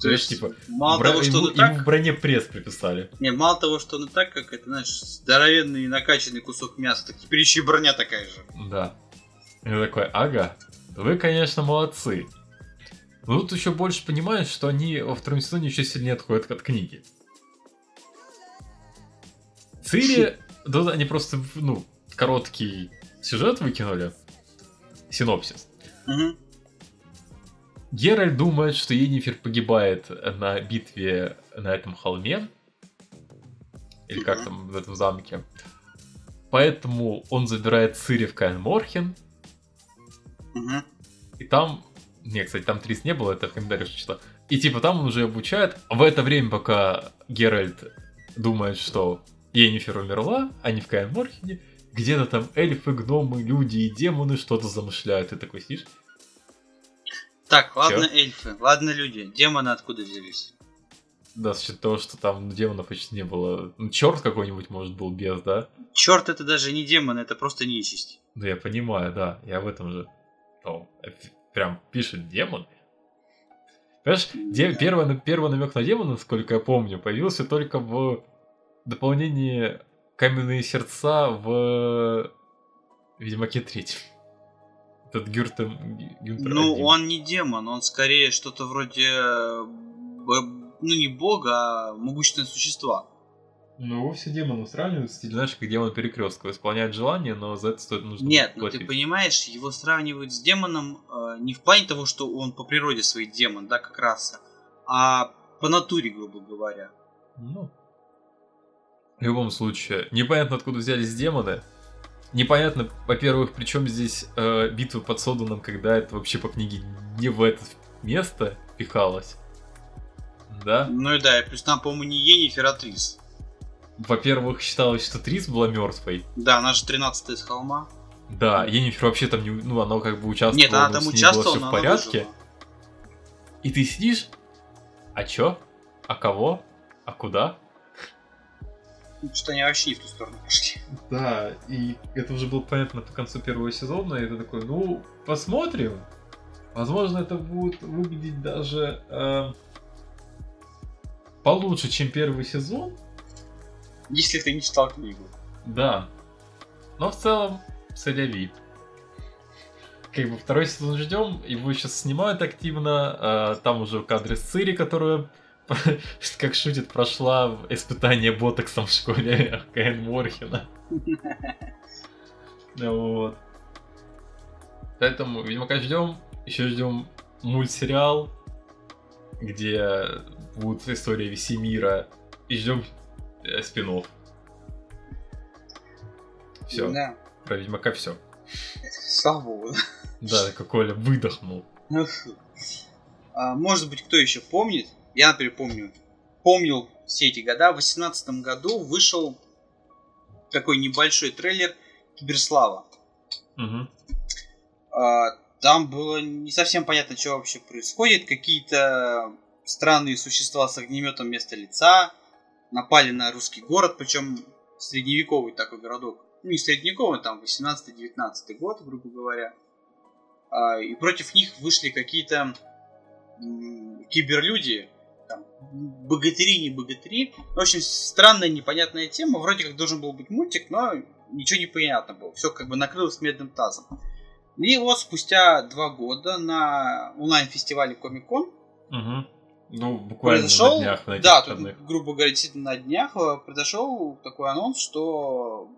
То есть, типа, мало бро... того, что ему, он так... ему в броне пресс приписали. Не, мало того, что он и так, как это, знаешь, здоровенный накачанный кусок мяса, так теперь еще и броня такая же. Да. Я такой, ага, вы, конечно, молодцы. Но тут еще больше понимаешь, что они во втором сезоне еще сильнее отходят от книги. Цири, тут они просто, ну, короткий сюжет выкинули. Синопсис. Угу. Геральт думает, что Енифер погибает на битве на этом холме. или как там в этом замке. Поэтому он забирает Цири в Каин Морхен, Мгм. и там... Не, кстати, там Трис не было, это в комментариях читал. И типа там он уже обучает. В это время, пока Геральт думает, что Енифер умерла, а не в Каин Морхене, где-то там эльфы, гномы, люди и демоны что-то замышляют. Ты такой сидишь, Так, ладно эльфы, ладно люди. Демоны откуда взялись? да, с учетом того, что там демонов почти не было. Ну, черт какой-нибудь, может, был без, да? Черт, это даже не демон, это просто нечисть. Да, я понимаю, да, я в этом же. О, прям пишет демон. Понимаешь, де- первый, первый намек на демона, насколько я помню, появился только в дополнении Каменные сердца в Ведьмаке 3. Этот Гюртен... Гюнтер Ну, один. он не демон, он скорее что-то вроде... э, Ну, не бога, а могущественное существа. Ну, его все демоны сравнивают, стиле, знаешь, как демон перекрестка. Исполняет желание, но за это стоит нужно Нет, ну ты понимаешь, его сравнивают с демоном э, не в плане того, что он по природе свой демон, да, как раса, а по натуре, грубо говоря. Ну. В любом случае, непонятно, откуда взялись демоны. Непонятно, во-первых, причем здесь э, битва под Содоном, когда это вообще по книге не в это место пихалось. Да? Ну и да, и плюс там, по-моему, не Енифер, а Трис. Во-первых, считалось, что Трис была мертвой. Да, она же 13 с холма. Да, Енифер вообще там не... Ну, она как бы участвовала, Нет, она там участвовала, было все в порядке. выжила. И ты сидишь, а чё? А кого? А куда? Что они вообще не в ту сторону пошли. Да, и это уже было понятно по концу первого сезона, и ты такой, ну, посмотрим. Возможно, это будет выглядеть даже э, получше, чем первый сезон. Если ты не читал книгу. Да. Но в целом, соляви. Как бы второй сезон ждем, его сейчас снимают активно. э, там уже кадры с Цири, которая, как шутит, прошла испытание ботоксом в школе Каэн Морхена. Вот. Поэтому, видимо, ждем. Еще ждем мультсериал, где будет история Весемира. И ждем э, спинов. Все, Да. про Ведьмака все. Богу. Да, как Коля выдохнул. Ну. А, может быть, кто еще помнит? Я, например, помню. Помнил все эти года. В 2018 году вышел такой небольшой трейлер Киберслава. Угу. А, Там было не совсем понятно, что вообще происходит. Какие-то странные существа с огнеметом вместо лица напали на русский город, причем средневековый такой городок. Ну, не средневековый, там 18-19 год, грубо говоря. А, И против них вышли какие-то м, киберлюди, там, богатыри, не богатыри. В общем, странная, непонятная тема. Вроде как должен был быть мультик, но ничего не понятно было. Все как бы накрылось медным тазом. И вот спустя два года на онлайн-фестивале Комик-кон Угу. Ну, буквально произошел, на днях, на да, тут, грубо говоря, действительно на днях э, произошел такой анонс, что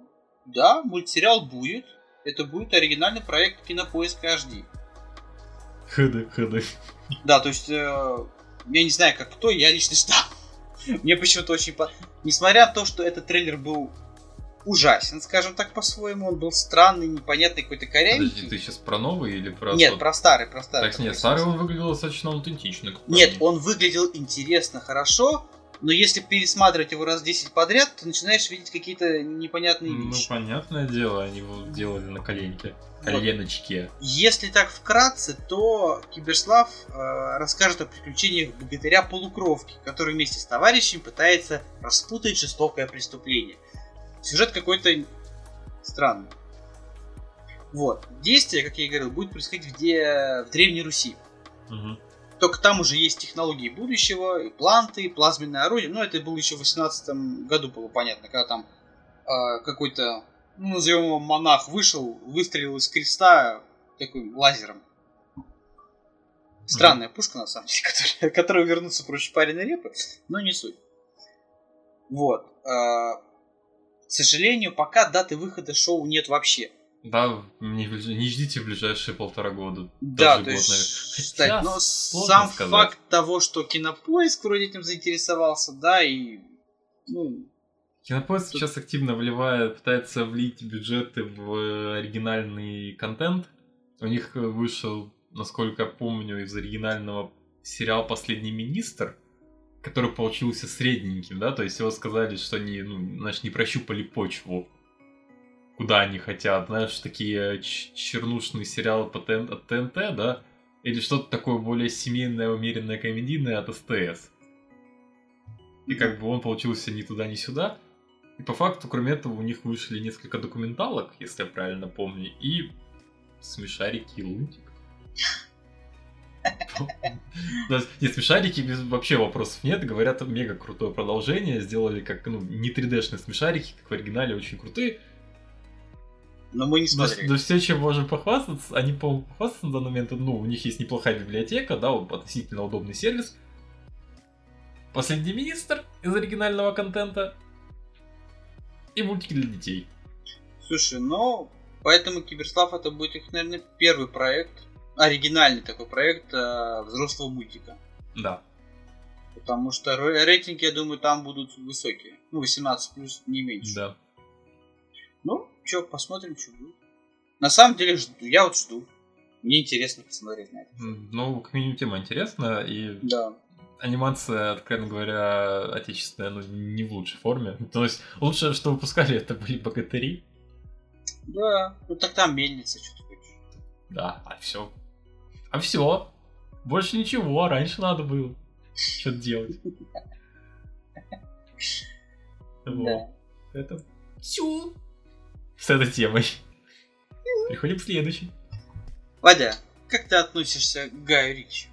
да, мультсериал будет. Это будет оригинальный проект Кинопоиска HD. Хд, хд. Да, то есть, э, я не знаю, как кто, я лично ждал. Мне почему-то очень... по- Несмотря на то, что этот трейлер был ужасен, скажем так, по-своему, он был странный, непонятный, какой-то Подожди, корявенький. ты сейчас про новый или про... Нет, тот? про старый, про старый. Так, нет, старый он выглядел достаточно аутентично. Нет, он выглядел интересно, хорошо, но если пересматривать его раз 10 подряд, то начинаешь видеть какие-то непонятные Ну, вещи. понятное дело, они его делали на коленке. Коленочке. Если так вкратце, то Киберслав э, расскажет о приключениях богатыря полукровки, который вместе с товарищем пытается распутать жестокое преступление. Сюжет какой-то странный. Вот. Действие, как я и говорил, будет происходить в, де- в Древней Руси. Мгм. Только там уже есть технологии будущего, и планты, и плазменное орудие. Но это было еще в 18 году, было понятно, когда там э, какой-то, ну, назовем его монах, вышел, выстрелил из креста таким лазером. Странная пушка, на самом деле, которая, которая вернуться проще пареной репы, но не суть. Вот. Э, к сожалению, пока даты выхода шоу нет вообще. Да, не, не ждите в ближайшие полтора года. Да, то год, есть, Хотя, но сложно сам сказать. факт того, что Кинопоиск вроде этим заинтересовался, да, и, ну, Кинопоиск Тут... сейчас активно вливает, пытается влить бюджеты в оригинальный контент. У них вышел, насколько я помню, из оригинального сериал «Последний министр», который получился средненьким, да, то есть его сказали, что они, ну, значит, не прощупали почву, куда они хотят, знаешь, такие чернушные сериалы по ТН, от ТНТ, да, или что-то такое более семейное, умеренное, комедийное от СТС. И как бы он получился ни туда, ни сюда. И по факту, кроме этого, у них вышли несколько документалок, если я правильно помню, и смешарики и лунтик. Не, смешарики вообще вопросов нет. Говорят, мега крутое продолжение. Сделали как, ну, не 3D-шные смешарики, как в оригинале, очень крутые. Но мы не смотрели. Но, но все, чем можем похвастаться, они, по-моему, похвастаться на данный момент, ну, у них есть неплохая библиотека, да, относительно удобный сервис. Последний министр из оригинального контента и мультики для детей. Слушай, ну, поэтому Киберслав это будет их, наверное, первый проект, оригинальный такой проект э, взрослого мультика. Да. Потому что рейтинги, я думаю, там будут высокие. Ну, 18 плюс, не меньше. Да. Ну, что, посмотрим, что будет. На самом деле, жду, я вот жду. Мне интересно посмотреть на это. Ну, как минимум, тема интересна, и да. анимация, откровенно говоря, отечественная, ну, не в лучшей форме. То есть, лучшее, что выпускали, это были богатыри. Да, ну так там мельница, что ты хочешь. Да, а все а все. Больше ничего, раньше надо было что-то делать. Вот. Это все с этой темой. Переходим к следующей. Вадя, как ты относишься к Гаю Ричи?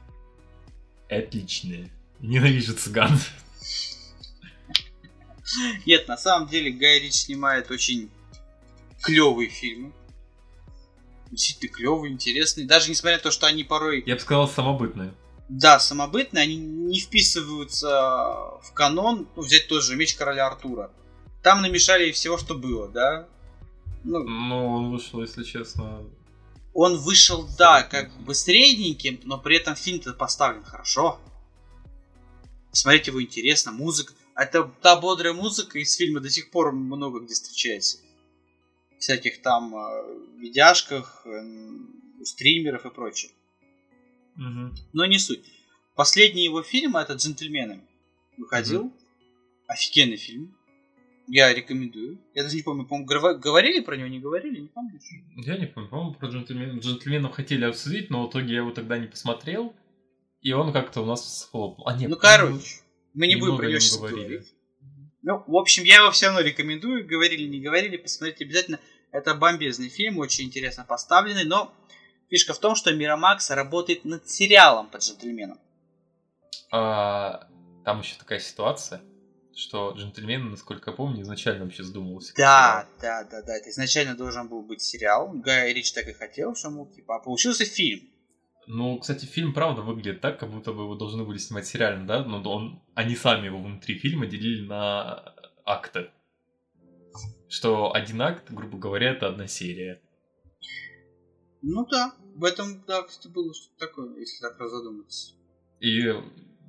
Отлично. Ненавижу цыган. Нет, на самом деле Гай Рич снимает очень клевые фильмы действительно клевые, интересные. Даже несмотря на то, что они порой... Я бы сказал, самобытные. Да, самобытные, они не вписываются в канон. Ну, взять тот же меч короля Артура. Там намешали всего, что было, да? Ну, ну он вышел, если честно... Он вышел, да, как бы средненьким, но при этом фильм-то поставлен хорошо. Смотреть его интересно, музыка. Это та бодрая музыка из фильма до сих пор много где встречается всяких там видяшках, э, стримеров и прочее. Угу. Но не суть. Последний его фильм, это «Джентльмены», выходил. Угу. Офигенный фильм. Я рекомендую. Я даже не помню, по-моему, говорили про него, не говорили, не помнишь? Я не помню, по-моему, про джентльмен... джентльменов хотели обсудить, но в итоге я его тогда не посмотрел. И он как-то у нас схлопнул. А, нет, ну, короче, мы не будем про него сейчас говорить. Ну, в общем, я его все равно рекомендую. Говорили, не говорили, посмотрите обязательно. Это бомбезный фильм, очень интересно поставленный, но фишка в том, что Мирамакс работает над сериалом по джентльменам. А, там еще такая ситуация, что джентльмены, насколько я помню, изначально вообще задумывался. Да, да, да, да. Это изначально должен был быть сериал. Гай Рич так и хотел, что, мол, типа, а получился фильм. Ну, кстати, фильм правда выглядит так, как будто бы его должны были снимать сериально, да? Но он, они сами его внутри фильма делили на акты. Что один акт, грубо говоря, это одна серия. Ну да, в этом, да, кстати, было что-то такое, если так разодуматься. И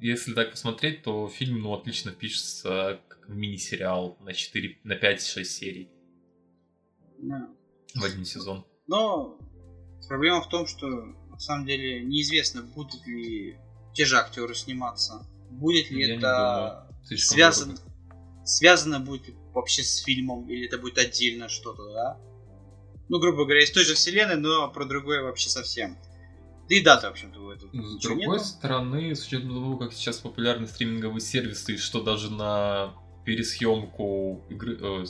если так посмотреть, то фильм, ну, отлично пишется как мини-сериал на 4, на 5-6 серий. Да. В один сезон. Но проблема в том, что на самом деле неизвестно, будут ли те же актеры сниматься. Будет ли Я это связано, связано будет вообще с фильмом, или это будет отдельно что-то, да? Ну, грубо говоря, из той же вселенной, но про другое вообще совсем. Да и дата, в общем-то, в этом. С другой нету. стороны, с учетом того, как сейчас популярны стриминговые сервисы, и что даже на пересъемку игры, э,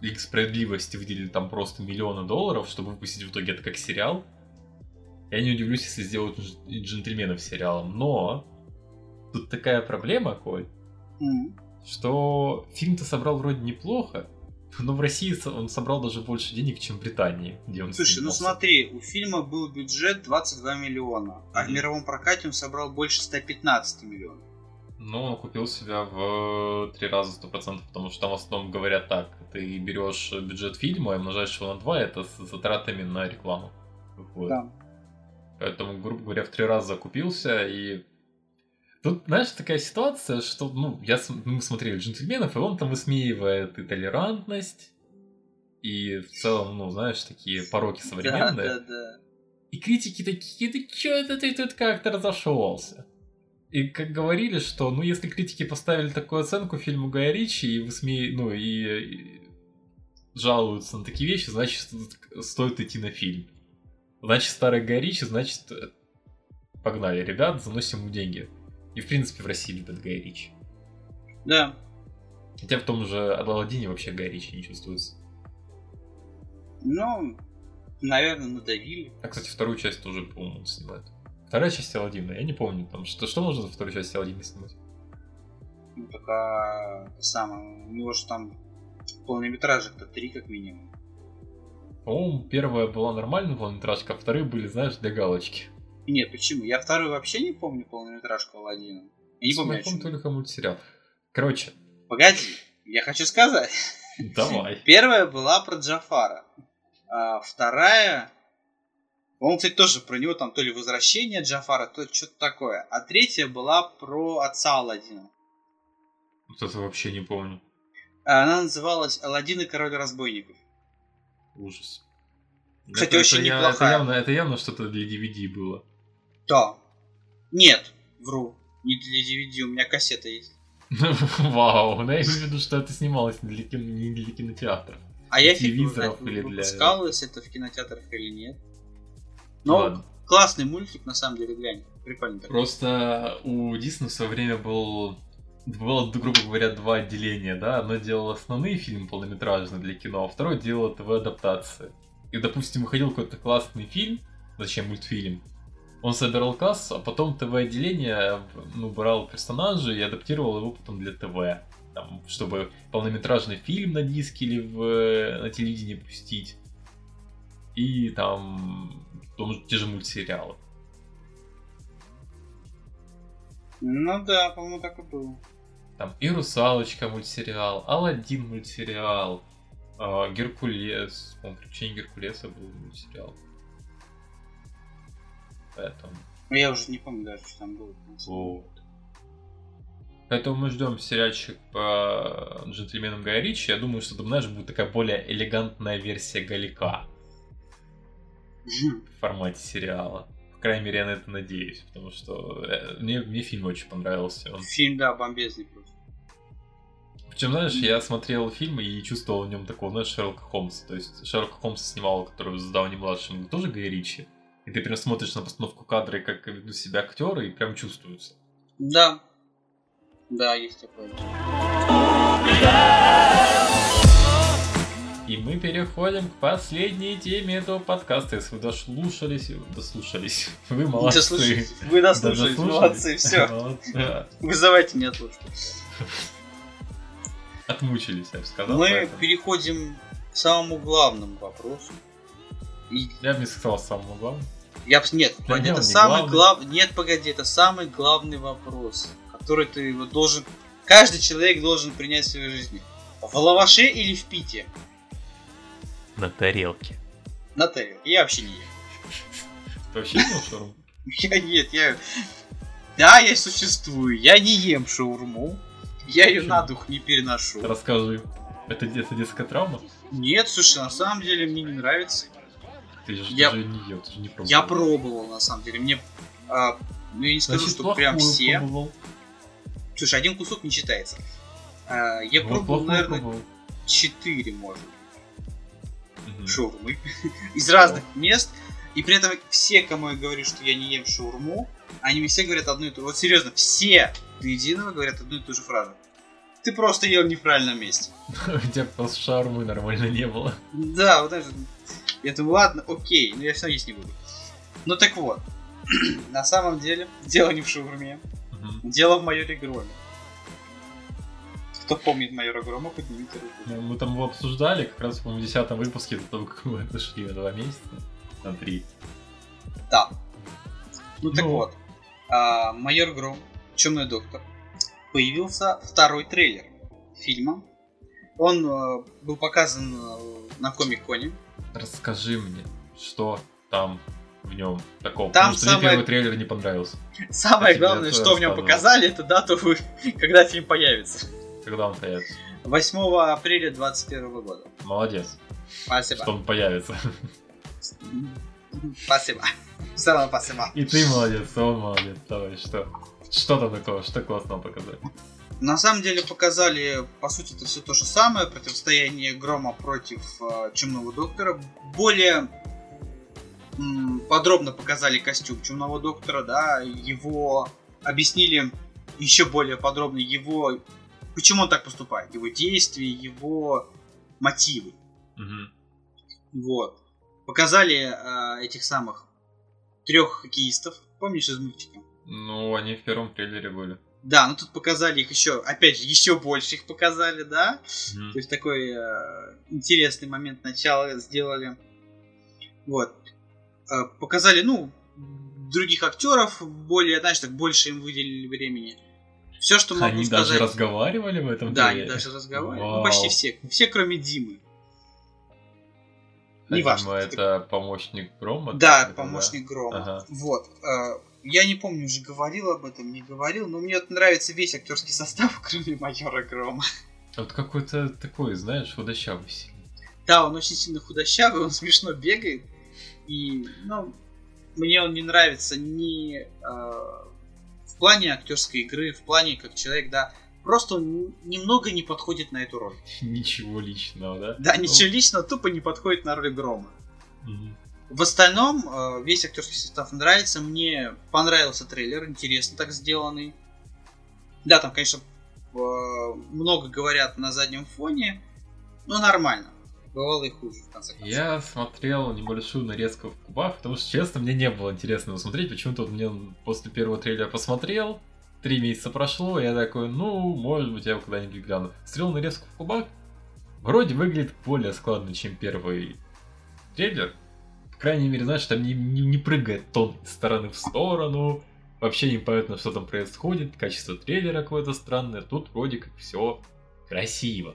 Лиги Справедливости выделили там просто миллионы долларов, чтобы выпустить в итоге это как сериал, я не удивлюсь, если сделают джентльменов сериалом. Но тут такая проблема, Коль, mm что фильм-то собрал вроде неплохо, но в России он собрал даже больше денег, чем в Британии, где он Слушай, ну снимался. ну смотри, у фильма был бюджет 22 миллиона, mm-hmm. а в мировом прокате он собрал больше 115 миллионов. Ну, он купил себя в три раза сто процентов, потому что там в основном говорят так, ты берешь бюджет фильма и умножаешь его на два, это с затратами на рекламу. Вот. Да. Поэтому, грубо говоря, в три раза закупился и Тут, знаешь, такая ситуация, что, ну, я, мы смотрели «Джентльменов», и он там высмеивает и толерантность, и в целом, ну, знаешь, такие пороки современные. Да, да, да. И критики такие, да чё это ты тут как-то разошелся? И как говорили, что, ну, если критики поставили такую оценку фильму Гая Ричи и высме... ну, и, и жалуются на такие вещи, значит, стоит идти на фильм. Значит, старый Гай Ричи, значит, погнали, ребят, заносим ему деньги. И, в принципе, в России любят Гай Ричи. Да. Хотя в том же Аладдине вообще Гай Ричи не чувствуется. Ну, наверное, надавили. А, кстати, вторую часть тоже, по-моему, снимают. Вторая часть Аладдина, я не помню, там, что, что можно за вторую часть Аладдина снимать? Ну, только самое, у него же там полнометражек-то три, как минимум. По-моему, первая была нормальная полнометражка, а вторые были, знаешь, для галочки. Нет, почему? Я второй вообще не помню полнометражку Аладдина. Я не помню, Я помню только мультсериал. Короче. Погоди, я хочу сказать. Давай. Первая была про Джафара. А вторая... Он, кстати, тоже про него там то ли возвращение Джафара, то что-то такое. А третья была про отца Алладина. Вот это вообще не помню. Она называлась Алладин и король разбойников. Ужас. Кстати, это, очень это, неплохая. Это явно, это явно что-то для DVD было. Да. Нет, вру. Не для DVD, у меня кассета есть. Вау, ну я имею в виду, что это снималось не для, кино, не для кинотеатров. А я фиг знает, или для- выпускалось это в кинотеатрах или нет. Но Ладно. классный мультик, на самом деле, глянь. Прикольно такой. Просто у Дисней в свое время был, было, грубо говоря, два отделения, да? Одно делало основные фильмы полнометражные для кино, а второе делало ТВ-адаптации. И, допустим, выходил какой-то классный фильм, зачем мультфильм, он собирал кассу, а потом ТВ-отделение ну, брал персонажа и адаптировал его потом для ТВ. Там, чтобы полнометражный фильм на диске или в, на телевидении пустить. И там том- те же мультсериалы. Ну да, по-моему, так и было. Там и Русалочка мультсериал, Алладин мультсериал, а, Геркулес, по-моему, Приключения Геркулеса был мультсериал. Поэтому, Ну, Я уже не помню даже, что там было. вот. Поэтому мы ждем сериальчик по джентльменам Гая Ричи. Я думаю, что там, знаешь, будет такая более элегантная версия Галика в формате сериала. По крайней мере, я на это надеюсь, потому что э, мне, мне фильм очень понравился. Он Фильм, да, бомбезный просто. Причем, знаешь, я смотрел фильм и чувствовал в нем такого, знаешь, Шерлока Холмса. То есть Шерлока Холмса снимал, который с Дауни младшим, тоже Гай Ричи. И ты прям смотришь на постановку кадра и как ведут себя актеры, и прям чувствуется. Да. Да, есть такое. И мы переходим к последней теме этого подкаста. Если вы дослушались, дослушались, вы молодцы. Дослушались. Вы дослушались, Да, молодцы, все. Молодцы. Вызывайте мне отлучку. Отмучились, я бы сказал. Мы поэтому. переходим к самому главному вопросу. И Я бы не сказал самого главного. Я нет, Для меня это не самый главный. главный. Нет, погоди, это самый главный вопрос, который ты вот должен. Каждый человек должен принять в своей жизни. В лаваше или в пите? На тарелке. На тарелке. Я вообще не ем. Ты вообще не ел шаурму? Я нет, я. Да, я существую. Я не ем шаурму. Я ее на дух не переношу. Расскажи. Это, это детская травма? Нет, слушай, на самом деле мне не нравится. Ты же, Я- ты же не ел, ты же не пробовал. Я пробовал, на самом деле. Мне. а, ну, я не скажу, Значит, что прям все. пробовал. Слушай, один кусок не считается. А, я Вот пробовал, наверное, пробовал. 4, может, Мгм. шаурмы. Из разных мест. И при этом все, кому я говорю, что я не ем шаурму, они мне все говорят одну и ту же. Вот серьезно, все до единого говорят одну и ту же фразу. Ты просто ел не в правильном месте. У тебя просто шаурмы нормально не было. Да, вот это. Я думаю, ладно, окей, но я все равно есть не буду. Ну так вот, на самом деле, дело не в шаурме, Мгм. дело в майоре Громе. Кто помнит майора Грома, поднимите руку. Ну, Мы там его обсуждали как раз, по-моему, в 10 выпуске до того, как мы отошли на два месяца. На три. Да. Ну так Ну. вот, а, майор Гром, Чумной доктор, появился второй трейлер фильма. Он э, был показан э, на Комик-Коне. Расскажи мне, что там в нем такого? Там Потому что самое- мне первый трейлер не понравился. Самое тебе главное, что в нем показали, это дату, когда фильм появится. Когда он появится? 8 апреля 2021 года. Молодец, Спасибо. что он появится. Спасибо. Все равно спасибо. И ты молодец, он молодец. Давай, что? Что там такого? Что классного показали? На самом деле показали, по сути, это все то же самое, противостояние Грома против э, Чумного Доктора. Более м, подробно показали костюм Чумного Доктора, да, его объяснили еще более подробно его, почему он так поступает, его действия, его мотивы. Мгм. Вот. Показали э, этих самых трех хоккеистов, помнишь из мультика? Ну, они в первом трейлере были. Да, ну тут показали их еще, опять же, еще больше их показали, да? Мгм. То есть такой э, интересный момент начала сделали. Вот. Э, показали, ну, других актеров, более, знаешь, так больше им выделили времени. Все, что могу Они сказать. даже разговаривали в этом Да, трейлере? они даже разговаривали. Ну, Вау. почти все. Все, кроме Димы. А Неважно. Дима это помощник Грома? Да, помощник Грома. Ага. Вот. э, Я не помню, уже говорил об этом, не говорил, но мне нравится весь актерский состав, кроме майора Грома. Вот какой-то такой, знаешь, худощавый сильный. Да, он очень сильно худощавый, он смешно бегает. И, ну, мне он не нравится ни э, в плане актерской игры, в плане как человек, да. Просто он немного не подходит на эту роль. Ничего личного, да? Да, ничего личного, тупо не подходит на роль Грома. В остальном, э, весь актерский состав нравится. Мне понравился трейлер, интересно так сделанный. Да, там, конечно, э, много говорят на заднем фоне, но нормально. Бывало и хуже, в конце концов. Я смотрел небольшую нарезку в кубах, потому что, честно, мне не было интересно его смотреть. Почему-то вот мне после первого трейлера посмотрел, три месяца прошло, и я такой, ну, может быть, я его когда-нибудь гляну. Смотрел нарезку в кубах, вроде выглядит более складно, чем первый трейлер. Крайней мере, знаешь, там не, не, не прыгает тон из стороны в сторону, вообще непонятно, что там происходит, качество трейлера какое-то странное, тут вроде как все красиво.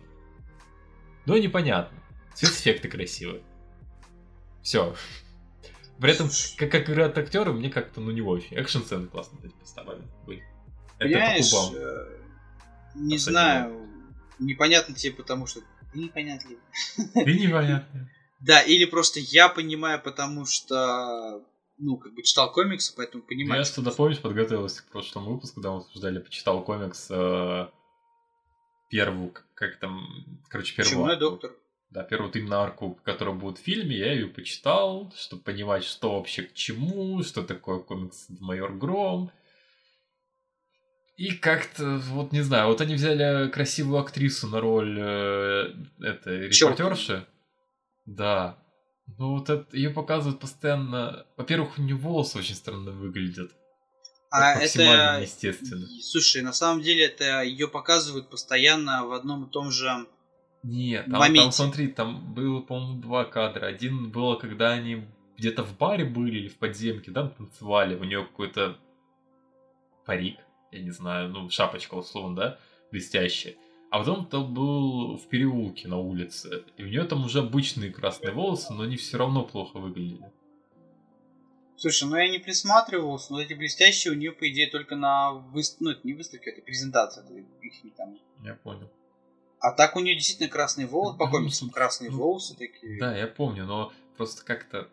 Но непонятно. Спецэффекты красивые. Все. При этом, как, как играют актеры, мне как-то ну не очень. Экшн сцены классно здесь поставили. были. Это Понимаешь, по кубам. э, не знаю, непонятно тебе, потому что ты непонятливый. Ты непонятно. Да, или просто я понимаю, потому что, ну, как бы читал комиксы, поэтому понимаю. Я что-то, помнишь, подготовился к прошлому выпуску, когда мы обсуждали, почитал комикс э, первую, как там, короче, первую Чумной арку. доктор. Да, первую именно арку, которая будет в фильме, я ее почитал, чтобы понимать, что вообще к чему, что такое комикс Майор Гром. И как-то, вот не знаю, вот они взяли красивую актрису на роль э, этой репортерши. Да. Ну вот это, ее показывают постоянно. Во-первых, у нее волосы очень странно выглядят. А максимально это... неестественно. Слушай, на самом деле это ее показывают постоянно в одном и том же... Нет, там, моменте. там смотри, там было, по-моему, два кадра. Один было, когда они где-то в баре были или в подземке, да, танцевали. У нее какой-то парик, я не знаю, ну, шапочка, условно, да, блестящая. А потом там был в переулке на улице. И у нее там уже обычные красные волосы, но они все равно плохо выглядели. Слушай, ну я не присматривался, но эти блестящие у нее, по идее, только на выс... Ну, это не выставке, это презентация. Это их не там. Я понял. А так у нее действительно красные волосы, по Ну, комиксам ну, красные ну, волосы такие. Да, я помню, но просто как-то...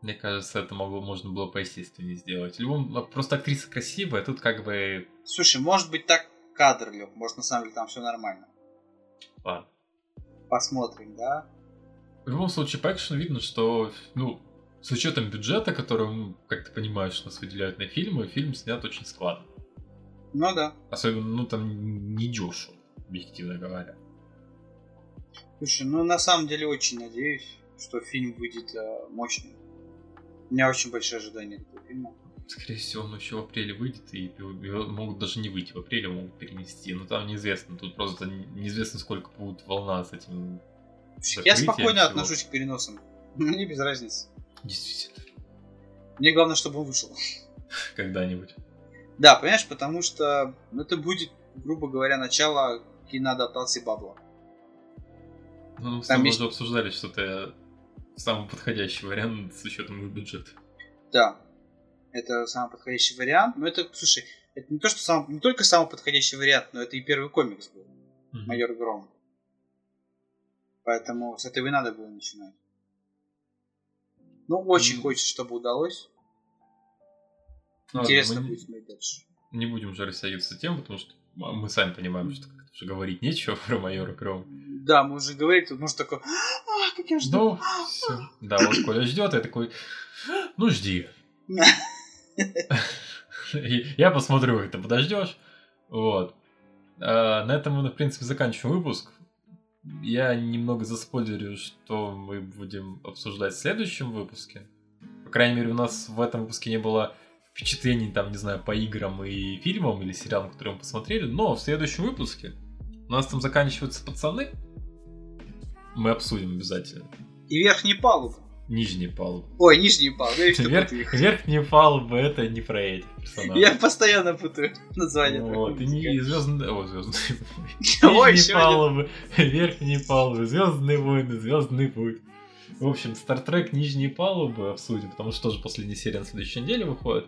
Мне кажется, это могло, можно было поестественнее сделать. Любом, ну, просто актриса красивая, тут как бы... Слушай, может быть так кадр лег, может на самом деле там все нормально. Ладно. Посмотрим, да? В любом случае, по экшену видно, что, ну, с учетом бюджета, который, ну, как ты понимаешь, нас выделяют на фильмы, фильм снят очень складно. Ну да. Особенно, ну, там не дешево, объективно говоря. Слушай, ну на самом деле очень надеюсь, что фильм выйдет э, мощный. У меня очень большие ожидания от этого фильма. Скорее всего, он еще в апреле выйдет, и могут даже не выйти в апреле, могут перенести. Но там неизвестно, тут просто неизвестно, сколько будет волна с этим Я спокойно всего. отношусь к переносам. Мне без разницы. Действительно, Мне главное, чтобы он вышел. когда-нибудь. Да, понимаешь, потому что ну, это будет, грубо говоря, начало киноадаптации Бабла. Ну, мы с тобой есть- уже обсуждали что-то самый подходящий вариант с учетом бюджета. Да. Это самый подходящий вариант. Но это, слушай, это не то, что сам, не только самый подходящий вариант, но это и первый комикс был. Mm-hmm. Майор Гром. Поэтому с этого и надо было начинать. Ну, очень mm-hmm. хочется, чтобы удалось. Интересно будет смотреть дальше. Не будем же растягиваться тем, потому что мы сами понимаем, что уже говорить нечего про майора Гром. Да, мы уже говорили, тут может такой, а, как я жду. Ну, все. Да, вот Коля ждет, я такой, ну жди. Я посмотрю, как ты подождешь. Вот. А, на этом мы, в принципе, заканчиваем выпуск. Я немного заспойлерю, что мы будем обсуждать в следующем выпуске. По крайней мере, у нас в этом выпуске не было впечатлений, там, не знаю, по играм и фильмам или сериалам, которые мы посмотрели. Но в следующем выпуске у нас там заканчиваются пацаны. Мы обсудим обязательно. И верхние палубы. Нижние палубы. Ой, нижние палубы. Я что Верх, верхние палубы это не про этих персонажей. Я постоянно путаю название. Вот, и не звездные. О, звездные войны. Нижние палубы, верхние палубы, звездные войны, звездный путь. В общем, Star Trek Нижние палубы обсудим, потому что тоже последняя серия на следующей неделе выходит.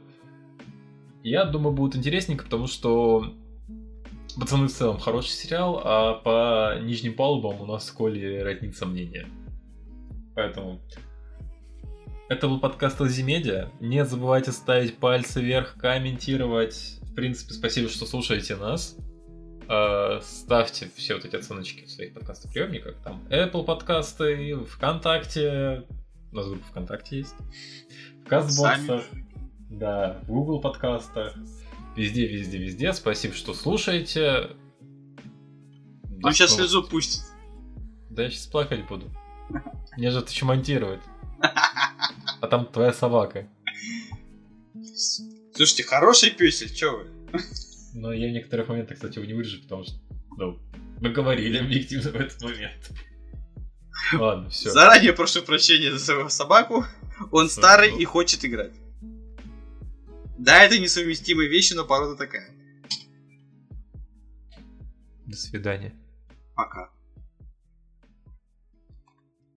Я думаю, будет интересненько, потому что Пацаны в целом хороший сериал, а по нижним палубам у нас с Колей разнится мнение. Поэтому это был подкаст Лазимедиа. Не забывайте ставить пальцы вверх, комментировать. В принципе, спасибо, что слушаете нас. А, ставьте все вот эти оценочки в своих подкастоприемниках. Там Apple подкасты, ВКонтакте. У нас группа ВКонтакте есть. В Казбоксах. Да, в Google подкастах. Везде, везде, везде. Спасибо, что слушаете. Он сейчас слезу пустит. Да я сейчас плакать буду. Мне же это еще монтировать. А там твоя собака. Слушайте, хороший песель, чё вы? Но я в некоторых моментах, кстати, его не вырежу, потому что, ну, мы говорили объективно в этот момент. Ладно, все. Заранее прошу прощения за свою собаку. Он старый и хочет играть. Да, это несовместимые вещи, но порода такая. До свидания. Пока.